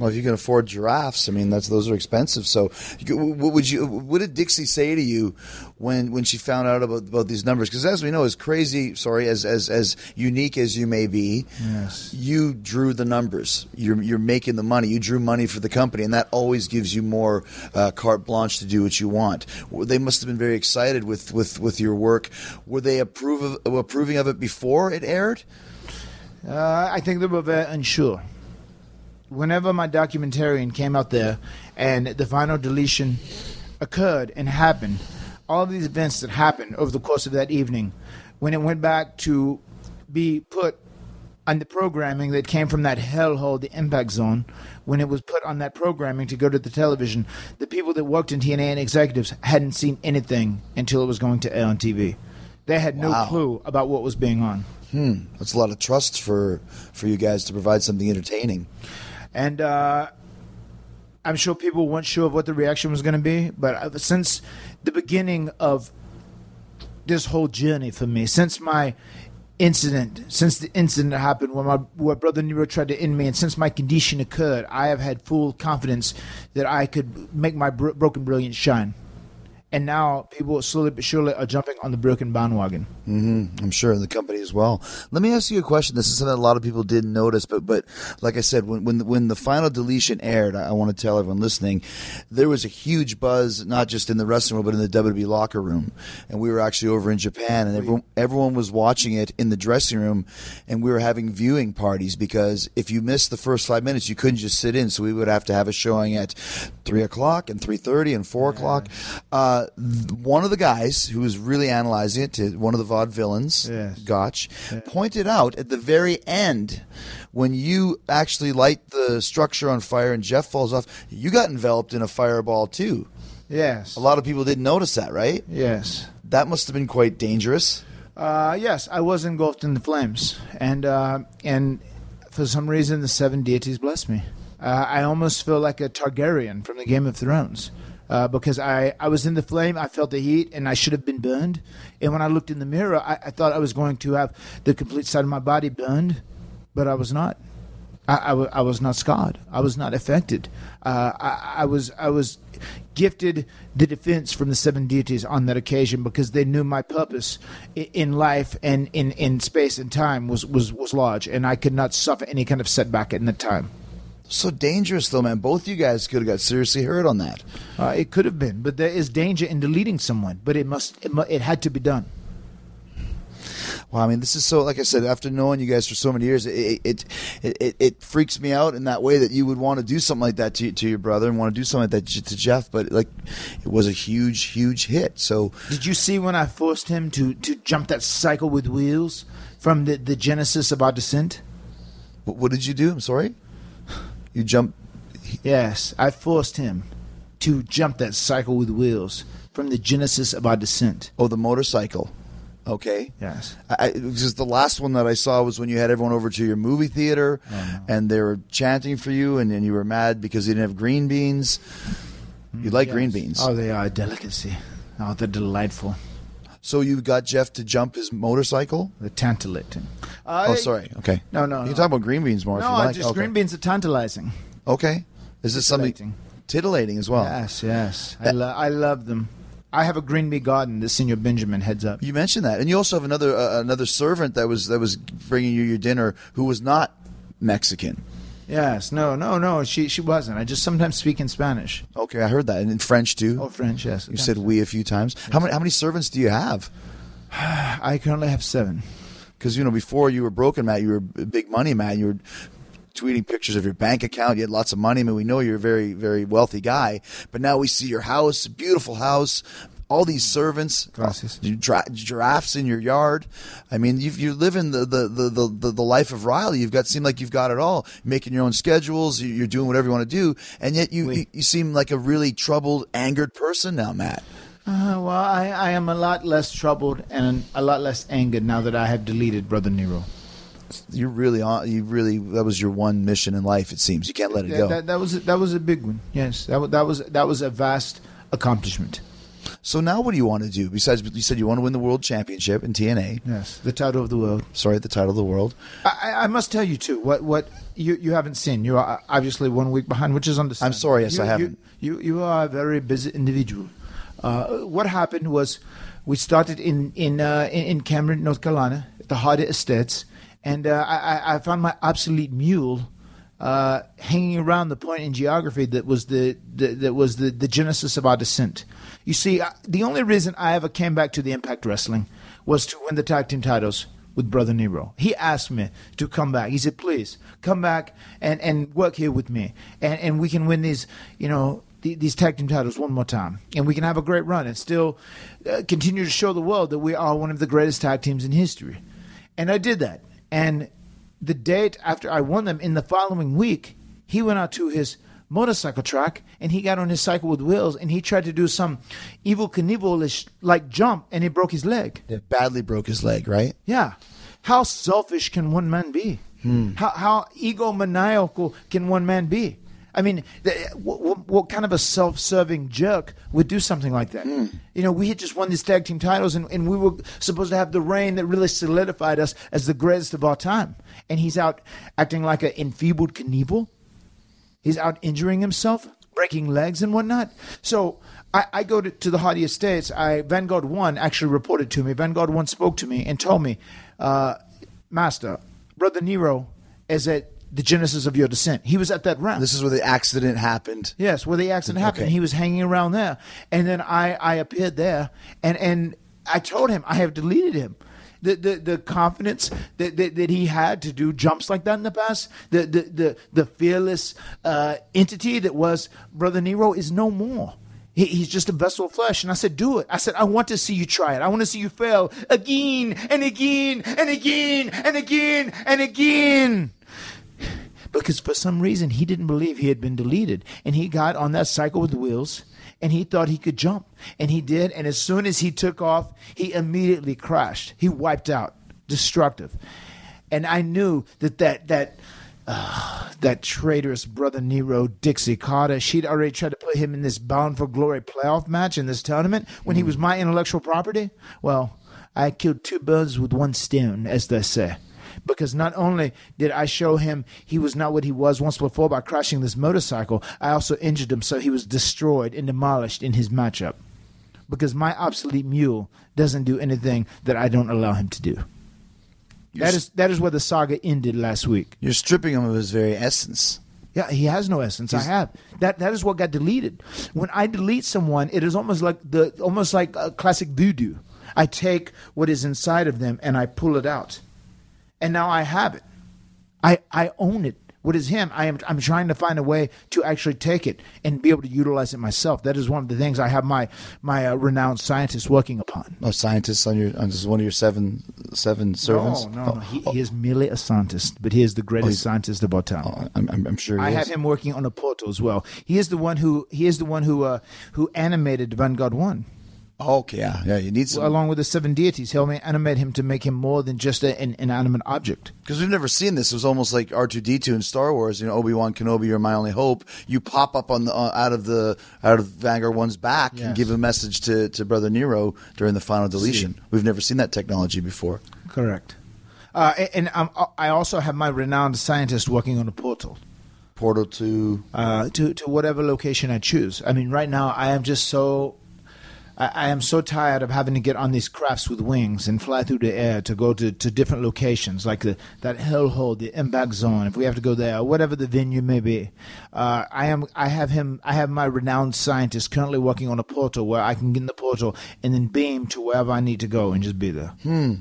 Well, if you can afford giraffes, I mean, that's those are expensive. So, you- what would you? What did Dixie say to you when when she found out about about these numbers? Because as we know, as crazy, sorry, as as as unique as you may be, Yes. you drew the numbers. You're you're making the money. You drew money for the company, and that always gives you more uh, carte blanche to do what you want. They must have been very excited with with with your work. Were they approve of, approving of it before it aired? Uh, I think they were very unsure. Whenever my documentarian came out there and the final deletion occurred and happened, all these events that happened over the course of that evening, when it went back to be put on the programming that came from that hellhole, the impact zone, when it was put on that programming to go to the television, the people that worked in TNA and executives hadn't seen anything until it was going to air on TV. They had no Wow. clue about what was being on. Hmm, that's a lot of trust for for you guys to provide something entertaining. And uh, I'm sure people weren't sure of what the reaction was going to be. But since the beginning of this whole journey for me, since my incident, since the incident happened when my where brother Nero tried to end me, and since my condition occurred, I have had full confidence that I could make my bro- broken brilliance shine. And now people slowly but surely are jumping on the broken bandwagon. I'm sure in the company as well. Let me ask you a question. This is something a lot of people didn't notice, but but like I said, when when when the final deletion aired, I, I want to tell everyone listening, there was a huge buzz, not just in the wrestling world, but in the WWE locker room. And we were actually over in Japan, and everyone everyone was watching it in the dressing room, and we were having viewing parties because if you missed the first five minutes, you couldn't just sit in. So we would have to have a showing at three o'clock and three thirty and four o'clock. Uh, one of the guys who was really analyzing it, to one of the vaudevillains, Yes. Gotch, pointed out at the very end when you actually light the structure on fire and Jeff falls off, you got enveloped in a fireball too. Yes. A lot of people didn't notice that, right? Yes. That must have been quite dangerous. Uh, yes, I was engulfed in the flames, and uh, and for some reason the seven deities blessed me. Uh, I almost feel like a Targaryen from the Game of Thrones. Uh, because I, I was in the flame, I felt the heat, and I should have been burned. And when I looked in the mirror, I, I thought I was going to have the complete side of my body burned, but I was not. I, I, was not scarred. I was not affected. Uh, I, I was I was gifted the defense from the seven deities on that occasion because they knew my purpose in life and in, in space and time was, was, was large, and I could not suffer any kind of setback in that time. So dangerous, though, man. Both you guys could have got seriously hurt on that. Uh, it could have been, but there is danger in deleting someone. But it must it, mu- it had to be done. Well, I mean, this is so. Like I said, after knowing you guys for so many years, it it it, it, it freaks me out in that way that you would want to do something like that to to your brother and want to do something like that to- Jeff. But like, it was a huge, huge hit. So Did you see when I forced him to, to jump that cycle with wheels from the, the genesis of our descent? What, what did you do? I'm sorry. You jump. Yes, I forced him to jump that cycle with wheels from the genesis of our descent. Oh, the motorcycle. Okay. Yes. I, because the last one that I saw was when you had everyone over to your movie theater, oh, and they were chanting for you, and then you were mad because you didn't have green beans. You like green beans, Oh, they are a delicacy. Oh, they're delightful. so you got Jeff to jump his motorcycle. They're tantalating. Uh, Oh, sorry. Okay. No, no, You no. talk about green beans more if you like. just okay. green beans are tantalizing. Okay. Is this something Titillating. as well? Yes, yes. I, lo- I love them. I have a green bean garden that Senor Benjamin heads up. You mentioned that, and you also have another uh, another servant that was that was bringing you your dinner who was not Mexican. Yes, no, no, no. She she wasn't. I just sometimes speak in Spanish Okay, I heard that, and in French too. Oh, French. Yes, you said we a few times. How many how many servants do you have? I currently have seven. Because you know before you were broken, Matt, you were a big money, Matt. You were tweeting pictures of your bank account. You had lots of money. I mean, we know you're a very very wealthy guy, but now we see your house, beautiful house. All these servants, uh, dra- giraffes in your yard. I mean, you've, you're living the, the, the, the, the, life of Riley. You've got seem like you've got it all. Making your own schedules. you- You're doing whatever you want to do, and yet you, you you seem like a really troubled, angered person now, Matt. Uh, well, I, I am a lot less troubled and a lot less angered now that I have deleted Brother Nero. You're really on. You really that was your one mission in life. It seems you can't let it go. that, that was a, that was a big one. Yes, that that was that was a vast accomplishment. So now what do you want to do? Besides, you said you want to win the world championship in TNA. Yes, the title of the world. Sorry, the title of the world. I, I- I must tell you too. What what you you haven't seen. You are obviously one week behind, which is understandable. I'm sorry, yes, You- I haven't. You, you you are a very busy individual. Uh, what happened was we started in in, uh, in Cameron, North Carolina, at the Hardy Estates, and uh, I, I- found my obsolete mule. Uh, hanging around the point in geography that was the, the that was the, the genesis of our descent. You see, I, the only reason I ever came back to the Impact Wrestling was to win the tag team titles with Brother Nero. He asked me to come back. He said, "Please come back and, and work here with me, and and we can win these, you know." The- These tag team titles one more time, and we can have a great run and still uh, continue to show the world that we are one of the greatest tag teams in history. And I did that. And the date after I won them in the following week, he went out to his motorcycle track and he got on his cycle with wheels and he tried to do some Evel Knievel like jump and he broke his leg. It badly broke his leg, right? Yeah. How selfish can one man be? How, how egomaniacal can one man be? I mean, what, what, what kind of a self serving jerk would do something like that? You know, we had just won these tag team titles and, and we were supposed to have the reign that really solidified us as the greatest of our time. And he's out acting like an enfeebled Knievel. He's out injuring himself, breaking legs and whatnot. So I, I go to, to the Hardy Estates. I Vanguard One actually reported to me. Vanguard One spoke to me and told me, uh, Master, Brother Nero is at the genesis of your descent. He was at that round. This is where the accident happened. Yes, where the accident happened. Okay. He was hanging around there, and then I, I appeared there, and, and I told him I have deleted him. The, the, the confidence that, that, that he had to do jumps like that in the past, the the the, the fearless uh, entity that was Brother Nero is no more. He, he's just a vessel of flesh. And I said, do it. I said, I want to see you try it. I want to see you fail again and again and again and again and again because for some reason he didn't believe he had been deleted. And he got on that cycle with wheels and he thought he could jump. And he did and as soon as he took off he immediately crashed. He wiped out destructive. And i knew that that that uh, that traitorous brother Nero Dixie Carter, she'd already tried to put him in this Bound for Glory playoff match in this tournament when he was my intellectual property. Well, I killed two birds with one stone, as they say because not only did I show him he was not what he was once before by crashing this motorcycle, I also injured him so he was destroyed and demolished in his matchup. Because my obsolete mule doesn't do anything that I don't allow him to do. That is that is where the saga ended last week. You're stripping him of his very essence. Yeah, he has no essence. I have that. That is what got deleted. When I delete someone, it is almost like the almost like a classic voodoo. I take what is inside of them and I pull it out, and now I have it. I I own it. What is him? I am. I'm trying to find a way to actually take it and be able to utilize it myself. That is one of the things I have my my uh, renowned scientist working upon. Oh, scientist on your on this is one of your seven seven servants. No, no, no. He, he is merely a scientist, but he is the greatest scientist of our time. Oh, I'm, I'm, sure. He I is. have him working on a portal as well. He is the one who he is the one who uh, who animated Vanguard One Okay, yeah, yeah. You need some along with the seven deities. He'll animate him to make him more than just a, an inanimate object. because we've never seen this. It was almost like R two D two in Star Wars. You know, Obi Wan Kenobi, you're my only hope. You pop up on the uh, out of the out of Vanguard One's back and give a message to to Brother Nero during the final deletion. We've never seen that technology before. Correct. Uh, a- and um, I also have my renowned scientist working on a portal Portal to uh, to to whatever location I choose. I mean, right now I am just so. I I am so tired of having to get on these crafts with wings and fly through the air to go to, to different locations, like the, that hellhole, the impact zone. If we have to go there, whatever the venue may be, uh, I am. I have him. I have my renowned scientist currently working on a portal where I can get in the portal and then beam to wherever I need to go and just be there. Hmm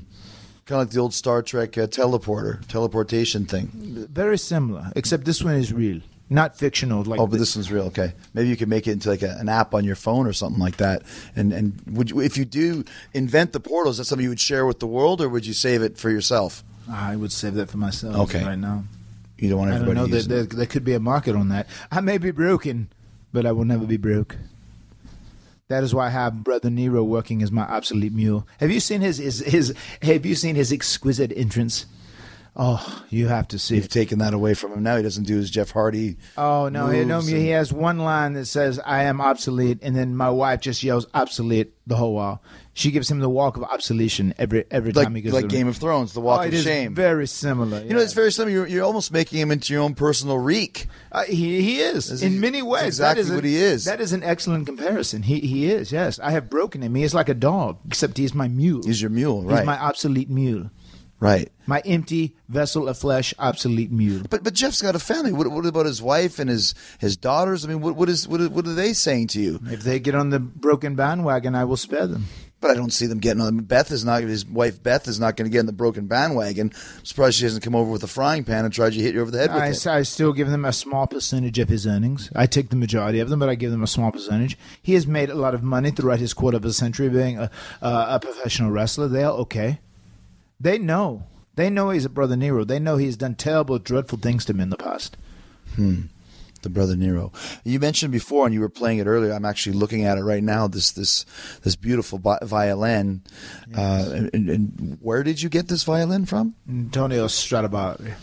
kind of like the old Star Trek uh, teleporter teleportation thing. Very similar, except this one is real, not fictional. Like Oh, but this one's real. Okay, maybe you could make it into like a, an app on your phone or something like that. And and would you, if you do invent the portal, is that something you would share with the world, or would you save it for yourself? I would save that for myself. Okay. right now. You don't want I don't everybody know. There, there, there could be a market on that. I may be broken, but I will never be broke. That is why I have Brother Nero working as my obsolete mule. Have you seen his his, his Have you seen his exquisite entrance? Oh, you have to see You've it. taken that away from him now. He doesn't do his Jeff Hardy. Oh no, he, no, moves he has one line that says "I am obsolete," and then my wife just yells "obsolete" the whole while. She gives him the walk of obsolescence every every like time he goes. like to Game of Thrones, the Walk oh, of is Shame. very similar. you know, it's very similar. You're, you're almost making him into your own personal reek. Uh, he he is Is in he- many ways. exactly that is what a- he is. That is an excellent comparison. He he is. Yes, I have broken him. He is like a dog, except he's my mule. He's your mule, right? He's my obsolete mule. Right. My empty vessel of flesh, obsolete mule. But but Jeff's got a family. What, what about his wife and his his daughters? I mean, what what is what, are- what are they saying to you? If they get on the broken bandwagon, I will spare them. But I don't see them getting on. Beth is not. His wife Beth is not going to get in the broken bandwagon. I'm surprised she hasn't come over with a frying pan and tried to hit you over the head with I, it. I still give them a small percentage of his earnings. I take the majority of them, but I give them a small percentage. He has made a lot of money throughout his quarter of a century being a, a, a professional wrestler. They are okay. They know. They know he's a brother Nero. They know he's done terrible, dreadful things to him in the past. the brother Nero. You mentioned before, and you were playing it earlier. I'm actually looking at it right now. This this this beautiful vi- violin. Uh, and, and where did you get this violin from? Antonio Stradivari.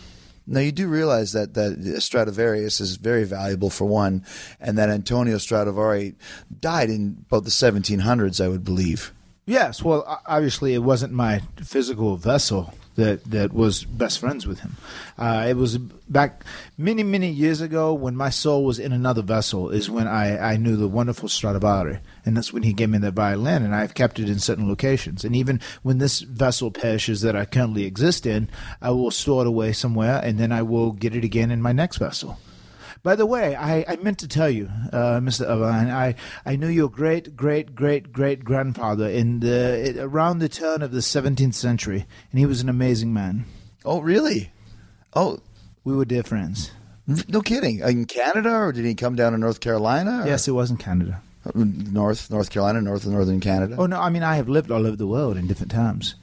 Now you do realize that that Stradivarius is very valuable for one, and that Antonio Stradivari died in about the 1700s, I would believe. Yes, well, obviously it wasn't my physical vessel that that was best friends with him. Uh, it was back many many years ago when my soul was in another vessel. Is when I I knew the wonderful Stradivari, and that's when he gave me that violin, and I've kept it in certain locations. And even when this vessel perishes that I currently exist in, I will store it away somewhere, and then I will get it again in my next vessel. By the way, I, I meant to tell you, uh, Mr. Irvine, I, I knew your great, great, great, great grandfather in the around the turn of the 17th century, and he was an amazing man. Oh, really? Oh, We were dear friends. no kidding. In Canada, or did he come down to North Carolina? or- Yes, it was in Canada. North North Carolina, North and Northern Canada. Oh, no, I mean, I have lived all over the world in different times.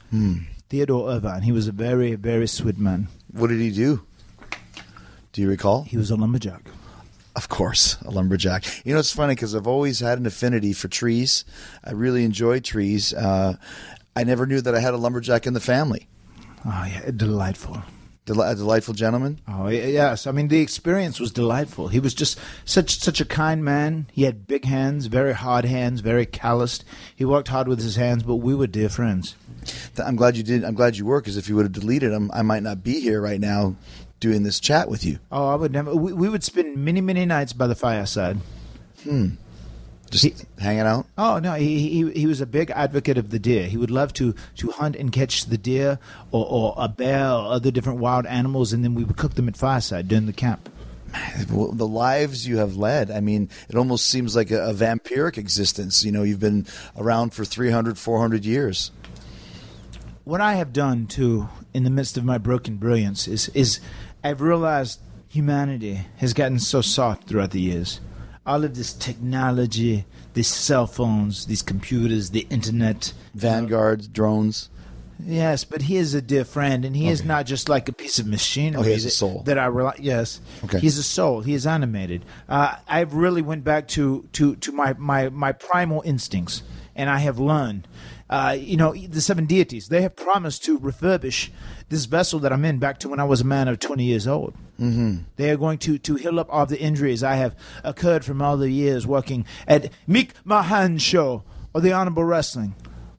Theodore Irvine, he was a very, very sweet man. What did he do? Do you recall? He was a lumberjack. Of course, a lumberjack. You know, it's funny because I've always had an affinity for trees. I really enjoy trees. Uh, I never knew that I had a lumberjack in the family. Oh, yeah, delightful. Del- a delightful gentleman. Oh yes, I mean the experience was delightful. He was just such such a kind man. He had big hands, very hard hands, very calloused. He worked hard with his hands, but we were dear friends. I'm glad you did. I'm glad you were because if you would have deleted him, I might not be here right now doing this chat with you. Oh, I would never. We, we would spend many many nights by the fireside. Hmm. Just He- hanging out. Oh no, he, he he was a big advocate of the deer. He would love to to hunt and catch the deer or, or a bear or other different wild animals, and then we would cook them at fireside during the camp. Well, the lives you have led. I mean, it almost seems like a, a vampiric existence. You know, you've been around for 300, 400 years. what I have done too in the midst of my broken brilliance is is I've realized humanity has gotten so soft throughout the years. All of this technology, these cell phones, these computers, the internet. Vanguard, drones. Yes, but he is a dear friend, and he is not just like a piece of machinery. Oh, he has a soul. That I rely. Yes, Okay. He's a soul. He is animated. Uh, I've really went back to to to my my my primal instincts, and I have learned. Uh, you know, the seven deities. They have promised to refurbish this vessel that I'm in back to when I was a man of 20 years old. Mm-hmm. They are going to to heal up all the injuries I have occurred from all the years working at Meek Mahan Show or the Honorable Wrestling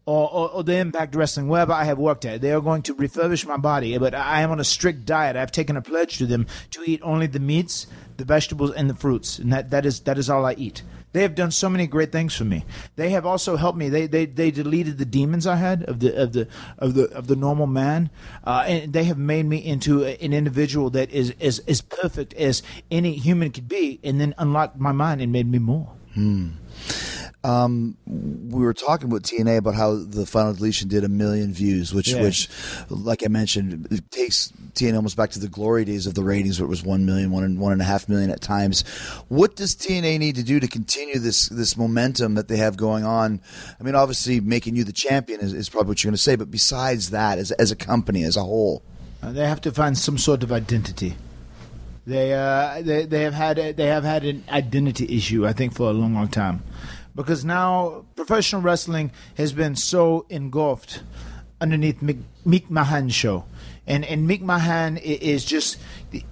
or, or, or the Impact Wrestling, wherever I have worked at. They are going to refurbish my body, but I am on a strict diet. I've taken a pledge to them to eat only the meats, the vegetables, and the fruits, and that, that is that is all I eat. They have done so many great things for me. They have also helped me. They they, they deleted the demons I had of the of the of the of the normal man, uh, and they have made me into a- an individual that is is as perfect as any human could be, and then unlocked my mind and made me more. We were talking about TNA about how the final deletion did a million views, which, Yeah. which, like I mentioned, it takes TNA almost back to the glory days of the ratings, where it was one million, one and one and a half million at times. What does TNA need to do to continue this this momentum that they have going on? I mean, obviously, making you the champion is, is probably what you're going to say, but besides that, as as a company as a whole, Uh, they have to find some sort of identity. They, uh, they they have had a, they have had an identity issue, I think, for a long, long time, because now professional wrestling has been so engulfed underneath Meek Mahan show, And and Mick Mahan is just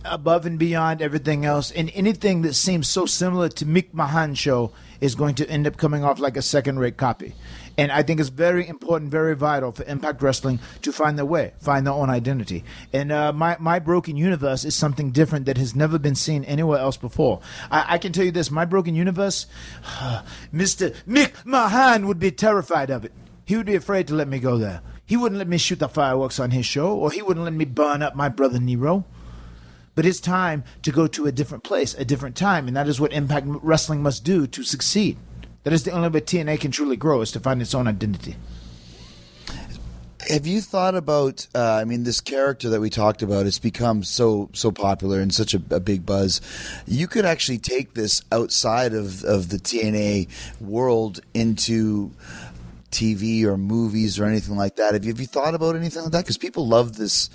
above and beyond everything else. And anything that seems so similar to Mick Mahan show is going to end up coming off like a second-rate copy. And I think it's very important, very vital for Impact Wrestling to find their way, find their own identity. And uh, my my broken universe is something different that has never been seen anywhere else before. I, I can tell you this: my broken universe, Mister Mick Mahan would be terrified of it. He would be afraid to let me go there. He wouldn't let me shoot the fireworks on his show, or he wouldn't let me burn up my brother Nero. But it's time to go to a different place, a different time, and that is what Impact Wrestling must do to succeed. That is the only way TNA can truly grow is to find its own identity. Have you thought about? Uh, I mean, this character that we talked about has become so so popular and such a, a big buzz. You could actually take this outside of of the TNA world into TV or movies or anything like that. Have you, have you thought about anything like that? Because people love this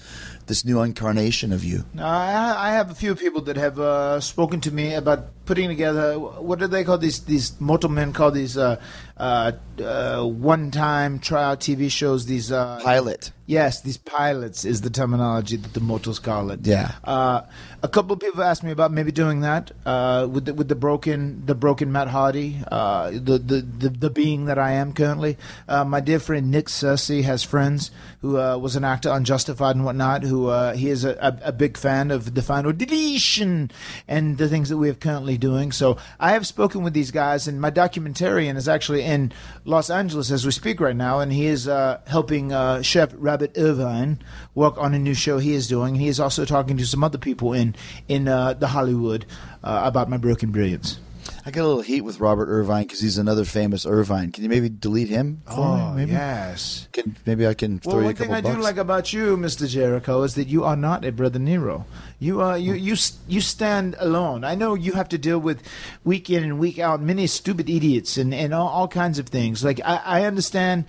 this new incarnation of you. I, I have a few people that have uh, spoken to me about putting together what do they call these these mortal men call these uh, uh, uh, one time trial TV shows these uh, Pilot. Yes, these pilots is the terminology that the mortals call it. Yeah. Uh, a couple of people asked me about maybe doing that uh, with the, with the broken the broken Matt Hardy, uh, the, the the the being that I am currently. Uh, my dear friend Nick Searcy has friends who uh, was an actor on Justified and whatnot. Who uh, he is a, a, a big fan of the final deletion and the things that we are currently doing. So I have spoken with these guys, and my documentarian is actually in Los Angeles as we speak right now, and he is uh, helping uh, Chef Robert Irvine work on a new show he is doing. He is also talking to some other people in in uh, the Hollywood uh, about my broken brilliance. I got a little heat with Robert Irvine because he's another famous Irvine. Can you maybe delete him for me? Maybe. yes. Can, maybe I can throw Well, you a one thing I bucks. do like about you, Mr. Jericho, is that you are not a brother Nero. You are you you you stand alone. I know you have to deal with week in and week out many stupid idiots and and all, all kinds of things. Like I, I understand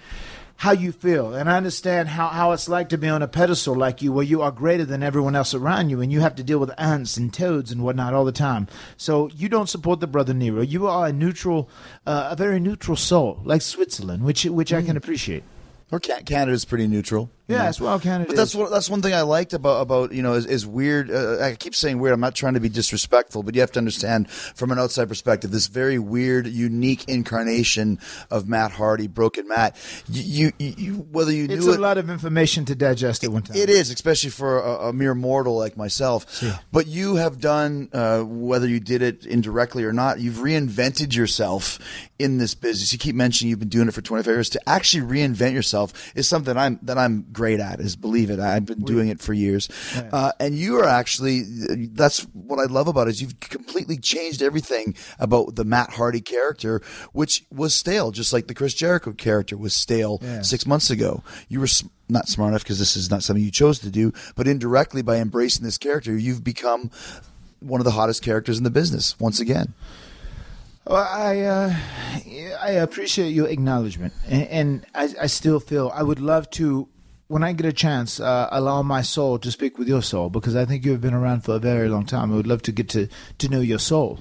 how you feel and I understand how, how it's like to be on a pedestal like you where you are greater than everyone else around you and you have to deal with ants and toads and whatnot all the time. So you don't support the brother Nero. You are a neutral uh, a very neutral soul like Switzerland, which which I can appreciate. Or Ca- Canada's pretty neutral. Yeah, know. as well Canada But that's what that's one thing I liked about about you know is, is weird. Uh, I keep saying weird. I'm not trying to be disrespectful, but you have to understand from an outside perspective this very weird, unique incarnation of Matt Hardy, Broken Matt. You, you, you whether you It's knew a it, lot of information to digest at one time. it is, especially for a, a mere mortal like myself. But you have done, uh, whether you did it indirectly or not, you've reinvented yourself in this business. You keep mentioning you've been doing it for 25 years. To actually reinvent yourself is something I'm that I'm great at. Is believe it. I've been doing it for years, uh, and you are actually. That's what I love about it. Is you've completely changed everything about the Matt Hardy character, which was stale, just like the Chris Jericho character was stale Yeah. six months ago. You were s- not smart enough because this is not something you chose to do, but indirectly by embracing this character, you've become one of the hottest characters in the business once again. Well, I uh, I appreciate your acknowledgement, and, and I, I still feel I would love to, when I get a chance, uh, allow my soul to speak with your soul because I think you have been around for a very long time. I would love to get to, to know your soul.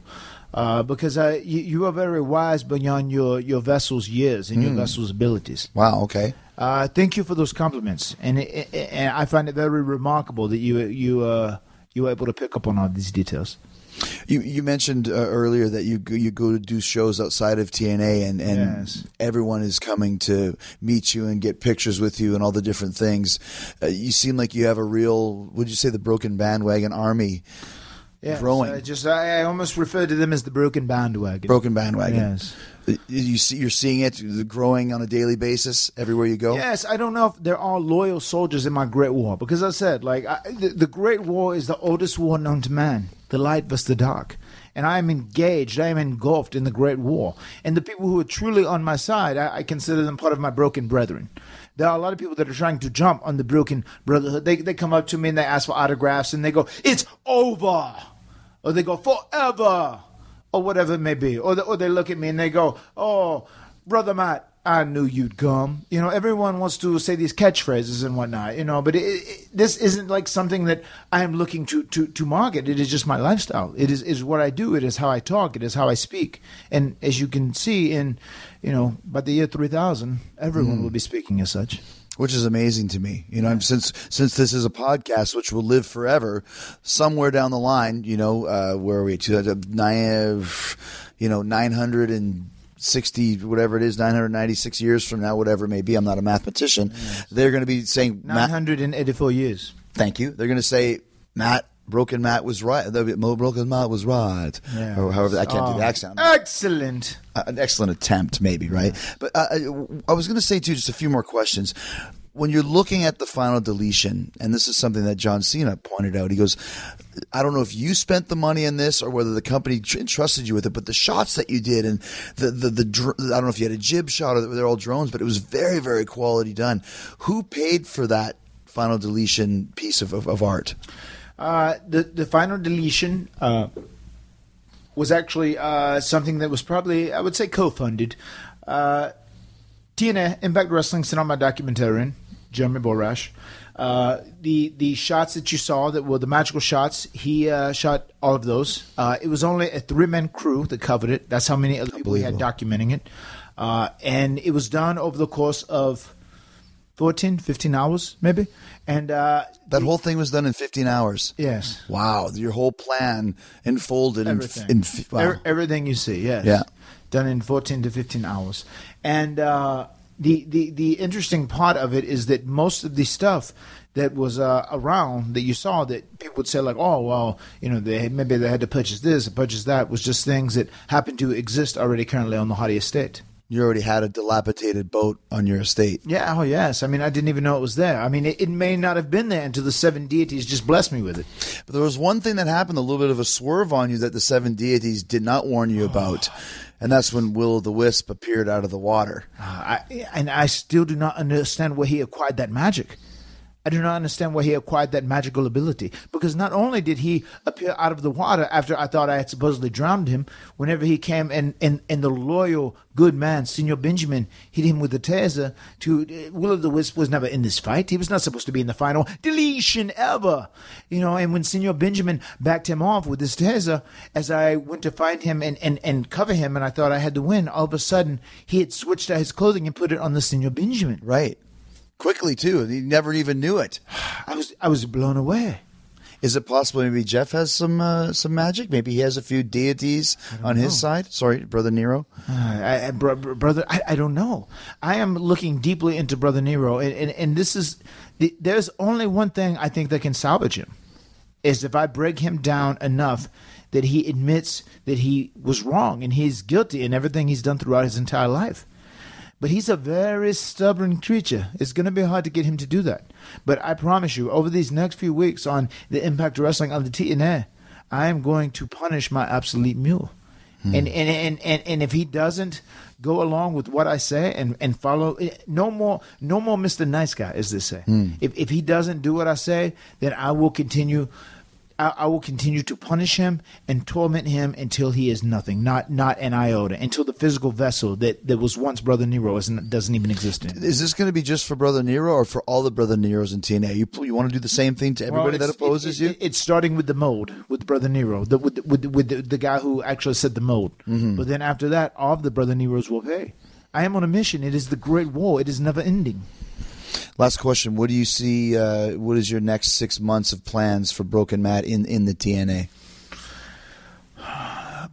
Uh, because I, you, you are very wise beyond your, your vessel's years and your vessel's abilities. Wow. Okay. Uh, thank you for those compliments, and it, it, and I find it very remarkable that you you uh, you were able to pick up on all these details. You you mentioned uh, earlier that you go- you go to do shows outside of TNA and and Yes. everyone is coming to meet you and get pictures with you and all the different things. Uh, you seem like you have a real would you say the broken bandwagon army, growing I just I, I almost refer to them as the broken bandwagon. broken bandwagon. Yes. You see you're seeing it growing on a daily basis everywhere you go. Yes, I don't know if there are loyal soldiers in my Great War because I said, like, I, the, the Great War is the oldest war known to man, the light versus the dark. And I am engaged, I am engulfed in the Great War. And the people who are truly on my side, I, I consider them part of my broken brethren. There are a lot of people that are trying to jump on the broken brotherhood. They, they come up to me and they ask for autographs and they go, It's over! Or they go, Forever! Or whatever it may be. Or they, or they look at me and they go, "Oh, brother Matt, I knew you'd come." You know, everyone wants to say these catchphrases and whatnot. You know, but it, it, this isn't like something that I am looking to, to to market. It is just my lifestyle. It is is what I do. It is how I talk. It is how I speak. And as you can see, in you know, by the year three thousand, everyone mm. will be speaking as such. Which is amazing to me. You know, I'm since since this is a podcast which will live forever, somewhere down the line, you know, uh, where are we? To nine, you know, nine hundred and sixty, whatever it is, nine hundred ninety six years from now, whatever it may be. I'm not a mathematician. They're going to be saying Nine hundred and eighty-four years. Thank you. They're going to say Matt. Broken Matt was right. Broken Matt was right, Yeah. or however I can't do Oh, the accent. Excellent. Uh, an excellent attempt, maybe, right? But uh, I was going to say too, just a few more questions. When you're looking at the final deletion, and this is something that John Cena pointed out, he goes, "I don't know if you spent the money in this or whether the company entrusted you with it, but the shots that you did and the the the dr- I don't know if you had a jib shot or they're all drones, but it was very very quality done. Who paid for that final deletion piece of of, of art? Uh, the the final deletion uh, was actually uh, something that was probably I would say co-funded. Uh, TNA Impact Wrestling my documentarian Jeremy Borash. Uh, the the shots that you saw that were the magical shots, he uh, shot all of those. Uh, it was only a three man crew that covered it. That's how many other people he had documenting it, uh, and it was done over the course of 14, 15 hours maybe. And uh, That whole thing was done in 15 hours. yes, Wow, your whole plan unfolded in, everything. in f- wow. Ev- everything you see, yes. Yeah. Done in 14 to 15 hours. And uh, the, the, the interesting part of it is that most of the stuff that was uh, around that you saw that people would say like, oh, well, you know, they maybe they had to purchase this or purchase that was just things that happened to exist already currently on the Hardy estate. You already had a dilapidated boat on your estate. Yeah, oh yes. I mean, I didn't even know it was there. I mean, it, it may not have been there until the seven deities just blessed me with it. But there was one thing that happened, a little bit of a swerve on you that the seven deities did not warn you about. And that's when Will o' the Wisp appeared out of the water. Uh, I, and I still do not understand where he acquired that magic. I do not understand where he acquired that magical ability. Because not only did he appear out of the water after I thought I had supposedly drowned him, whenever he came and, and, and the loyal good man, Senor Benjamin, hit him with the taser to uh, Will o' the Wisp was never in this fight. He was not supposed to be in the final deletion ever. You know, and when Senor Benjamin backed him off with his taser, as I went to find him and, and, and cover him and I thought I had to win, all of a sudden he had switched out his clothing and put it on the Senor Benjamin. Right. Quickly, too. He never even knew it. I was I was blown away. Is it possible maybe Jeff has some uh, some magic? Maybe he has a few deities on his side? Sorry, Brother Nero. Uh, I, I, bro, bro- brother, I, I don't know. I am looking deeply into Brother Nero, and, and, and this is the, there's only one thing I think that can salvage him is if I break him down enough that he admits that he was wrong and he's guilty in everything he's done throughout his entire life. But he's a very stubborn creature. It's going to be hard to get him to do that. But I promise you, over these next few weeks on the Impact Wrestling on the TNA, I am going to punish my obsolete mule. Hmm. And, and, and, and, and if he doesn't go along with what I say and, and follow, eh, no more, no more Mr. Nice Guy, as they say. Hmm. If, if he doesn't do what I say, then I will continue I, I will continue to punish him and torment him until he is nothing, not not an iota, until the physical vessel that, that was once Brother Nero isn't, doesn't even exist anymore. Is this going to be just for Brother Nero or for all the Brother Neros in TNA? You you want to do the same thing to everybody Well, that opposes it- you? it- it's starting with the mold, with Brother Nero, the, with with with the, the guy who actually said the mold. Mm-hmm. But then after that, all of the Brother Neros will pay. I am on a mission. It is the Great War. It is never ending. Last question: What do you see? Uh, what is your next six months of plans for Broken Matt in in the TNA?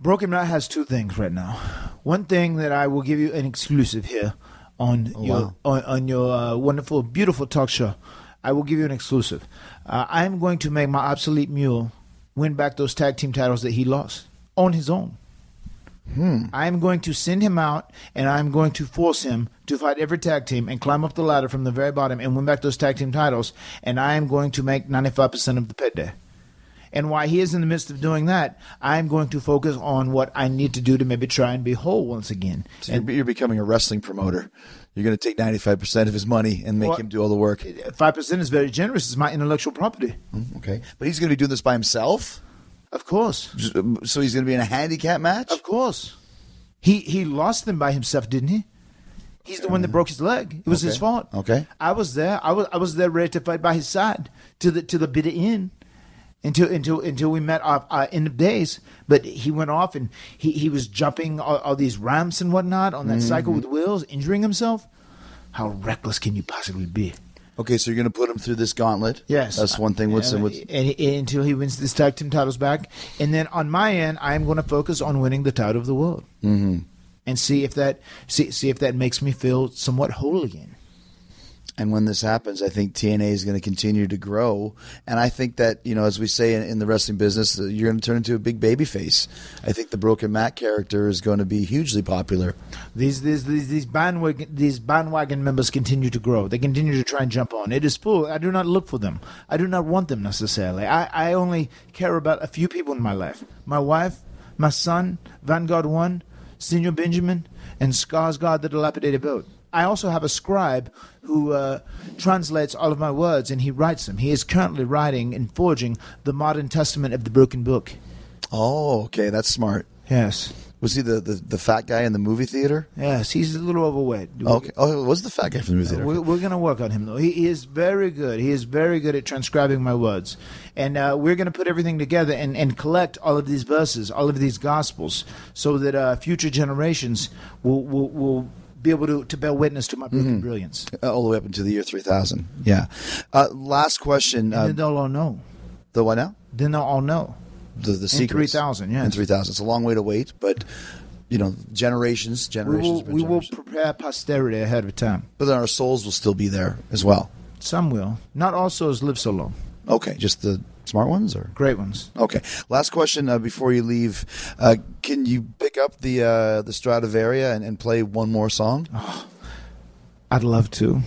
Broken Matt has two things right now. One thing that I will give you an exclusive here on your Oh, wow. on, on your uh, wonderful, beautiful talk show. I will give you an exclusive. Uh, I am going to make my obsolete mule win back those tag team titles that he lost on his own. Hmm. I am going to send him out, and I'm going to force him to fight every tag team and climb up the ladder from the very bottom and win back those tag team titles. And I am going to make 95% of the pay day. And while he is in the midst of doing that, I'm going to focus on what I need to do to maybe try and be whole once again. So you're, you're becoming a wrestling promoter. You're going to take 95 percent of his money and make Well- him do all the work. Five percent is very generous. It's my intellectual property, hmm, Okay, but he's going to be doing this by himself. Of course, um, So he's going to be in a handicap match. of course. He he lost them by himself, didn't he? He's the one that broke his leg. It was his fault. Okay. I was there. I was I was there ready to fight by his side to the to the bitter end. Until until until we met our, our uh, end of days, but he went off and he, he was jumping all, all these ramps and whatnot on that cycle mm-hmm. with wheels, injuring himself. How reckless can you possibly be? Okay, so you're going to put him through this gauntlet. Yes, that's one thing. What's, what's and, and- until he wins this tag team titles back, and then on my end, I'm going to focus on winning the title of the world, mm-hmm. and see if that see see if that makes me feel somewhat whole again. And when this happens, I think TNA is going to continue to grow. And I think that, you know, as we say in, in the wrestling business, uh, you're going to turn into a big baby face. I think the Broken Matt character is going to be hugely popular. These these these, these bandwagon these bandwagon members continue to grow. They continue to try and jump on. It is full. I do not look for them. I do not want them necessarily. I, I only care about a few people in my life: my wife, my son, Vanguard One, Senior Benjamin, and Skarsgård, the dilapidated boat. I also have a scribe who uh, translates all of my words and he writes them. He is currently writing and forging the modern testament of the broken book. Oh, okay. That's smart. Yes. Was he the, the, the fat guy in the movie theater? Yes, he's a little overweight. Okay. Oh, it was the fat guy from the movie theater. We're, we're going to work on him, though. He, he is very good. He is very good at transcribing my words. And uh, we're going to put everything together and, and collect all of these verses, all of these gospels, so that uh, future generations will, will, will be able to, to bear witness to my broken brilliance. Uh, all the way up into the year 3000. Yeah. Uh, last question. Uh, then they'll all know. the what now? Then they'll all know. The, the secrets. 3000, yes. In 3000. It's a long way to wait, but, you know, generations, We generations. will, upon we will prepare posterity ahead of time. But then our souls will still be there as well. Some will. Not all souls live so long. Okay. Just the smart ones or? Great ones. Okay. Last question uh, before you leave. Uh, can you pick up the uh, the Stradivaria and, and play one more song? I'd love to.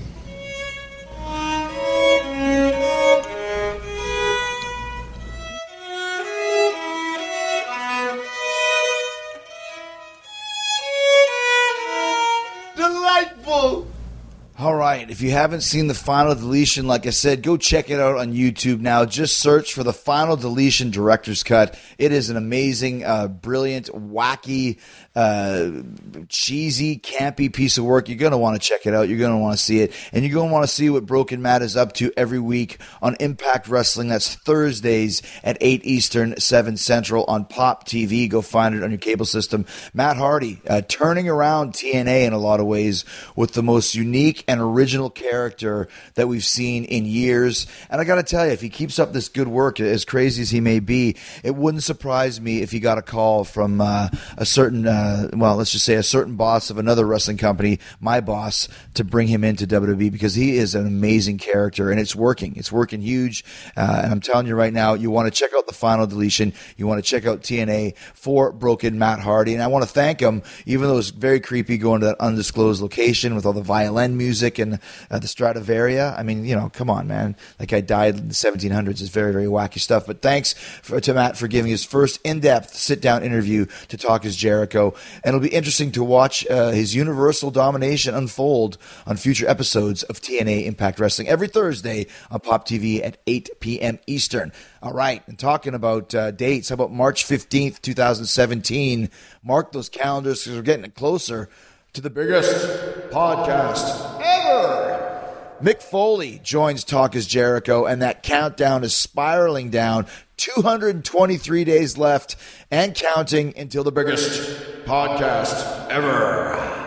Right. If you haven't seen the final deletion, like I said, go check it out on YouTube now. Just search for the final deletion director's cut. It is an amazing, uh, brilliant, wacky, uh, cheesy, campy piece of work. You're going to want to check it out. You're going to want to see it. And you're going to want to see what Broken Matt is up to every week on Impact Wrestling. That's Thursdays at 8 Eastern, 7 Central on Pop TV. Go find it on your cable system. Matt Hardy, uh, turning around TNA in a lot of ways with the most unique and original character that we've seen in years. And I got to tell you, if he keeps up this good work, as crazy as he may be, it wouldn't surprise me if he got a call from uh, a certain, uh, well, let's just say a certain boss of another wrestling company, my boss, to bring him into WWE because he is an amazing character and it's working. It's working huge. Uh, and I'm telling you right now, you want to check out the final deletion. You want to check out TNA for Broken Matt Hardy. And I want to thank him, even though it was very creepy going to that undisclosed location with all the violin music and uh, the Stradivaria. I mean, you know, come on, man. That guy died in the 1700s. It's very, very wacky stuff. But thanks for, to Matt for giving his first in depth sit down interview to Talk is Jericho. And it'll be interesting to watch uh, his universal domination unfold on future episodes of TNA Impact Wrestling every Thursday on Pop TV at 8 p.m. Eastern. All right, and talking about uh, dates, how about March 15th, 2017? Mark those calendars because we're getting closer to the biggest podcast ever. Mick Foley joins Talk is Jericho, and that countdown is spiraling down. 223 days left and counting until the biggest podcast ever.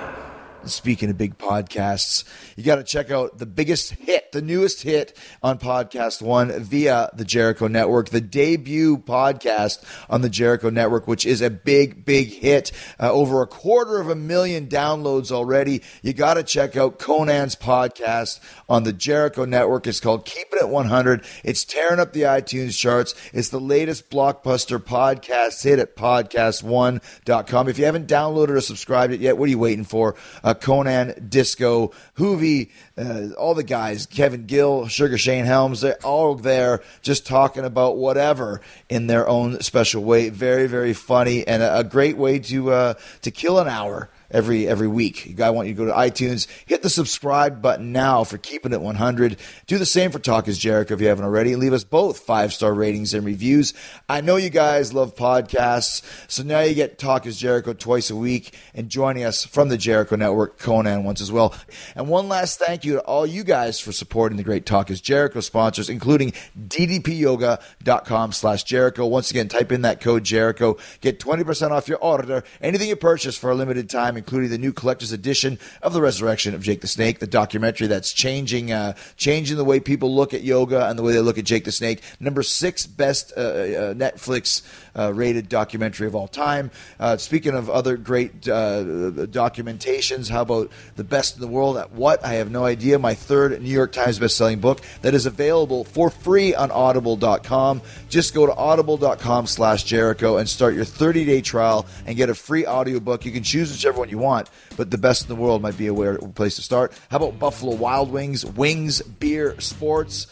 Speaking of big podcasts, you got to check out the biggest hit, the newest hit on Podcast One via the Jericho Network, the debut podcast on the Jericho Network, which is a big, big hit. Uh, over a quarter of a million downloads already. You got to check out Konnan's podcast on the Jericho Network. It's called Keep It 100. It's tearing up the iTunes charts. It's the latest blockbuster podcast hit at podcast1.com. If you haven't downloaded or subscribed it yet, what are you waiting for? Uh, Konnan, Disco, Hoovy, uh, all the guys, Kevin Gill, Sugar Shane Helms, they're all there just talking about whatever in their own special way. Very, very funny and a, a great way to uh, to kill an hour every every week. I want you to go to iTunes, hit the subscribe button now for keeping it 100. Do the same for Talk is Jericho if you haven't already. Leave us both five star ratings and reviews. I know you guys love podcasts, so now you get Talk is Jericho twice a week and joining us from the Jericho Network, Konnan once as well. And one last thank you to all you guys for supporting the great Talk is Jericho sponsors, including ddpyoga.com slash Jericho. Once again, type in that code Jericho. Get 20% off your order. Anything you purchase for a limited time time, including the new collector's edition of the Resurrection of Jake the Snake, the documentary that's changing uh, changing the way people look at yoga and the way they look at Jake the Snake. Number six best uh, uh, Netflix uh, rated documentary of all time. Uh, speaking of other great uh, documentations, how about the best in the world at what? I have no idea. My third New York Times best-selling book that is available for free on Audible.com. Just go to audible.com/slash Jericho and start your 30-day trial and get a free audiobook. You can choose whichever one you want, but the best in the world might be a place to start. How about Buffalo Wild Wings, wings, beer, sports?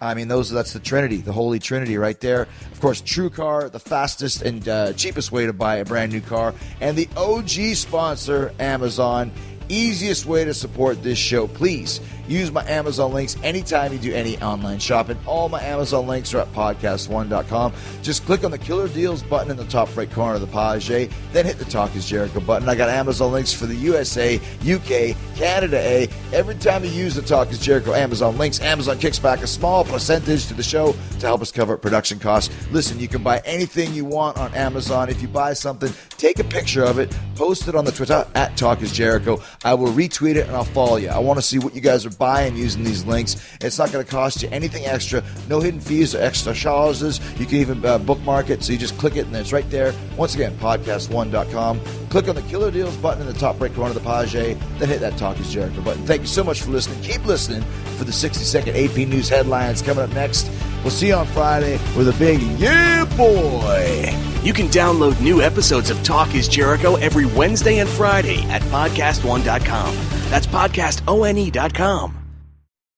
I mean, those that's the Trinity, the Holy Trinity, right there. Of course, TrueCar, the fastest and uh, cheapest way to buy a brand new car, and the OG sponsor, Amazon. Easiest way to support this show, please Use my Amazon links anytime you do any online shopping. All my Amazon links are at podcast1.com. Just click on the Killer Deals button in the top right corner of the page, then hit the Talk is Jericho button. I got Amazon links for the USA, UK, Canada A. Every time you use the Talk is Jericho Amazon links, Amazon kicks back a small percentage to the show to help us cover production costs. Listen, you can buy anything you want on Amazon. If you buy something, take a picture of it, post it on the Twitter at Talk is Jericho. I will retweet it and I'll follow you. I want to see what you guys are buying using these links. It's not going to cost you anything extra. No hidden fees or extra charges. You can even uh, bookmark it. So you just click it and it's right there. Once again, podcast1.com. Click on the Killer Deals button in the top right corner of the page. Then hit that Talk is Jericho button. Thank you so much for listening. Keep listening for the 60 second AP News headlines coming up next. We'll see you on Friday with a big Yeah Boy. You can download new episodes of Talk is Jericho every Wednesday and Friday at podcastone.com. That's podcastone.com.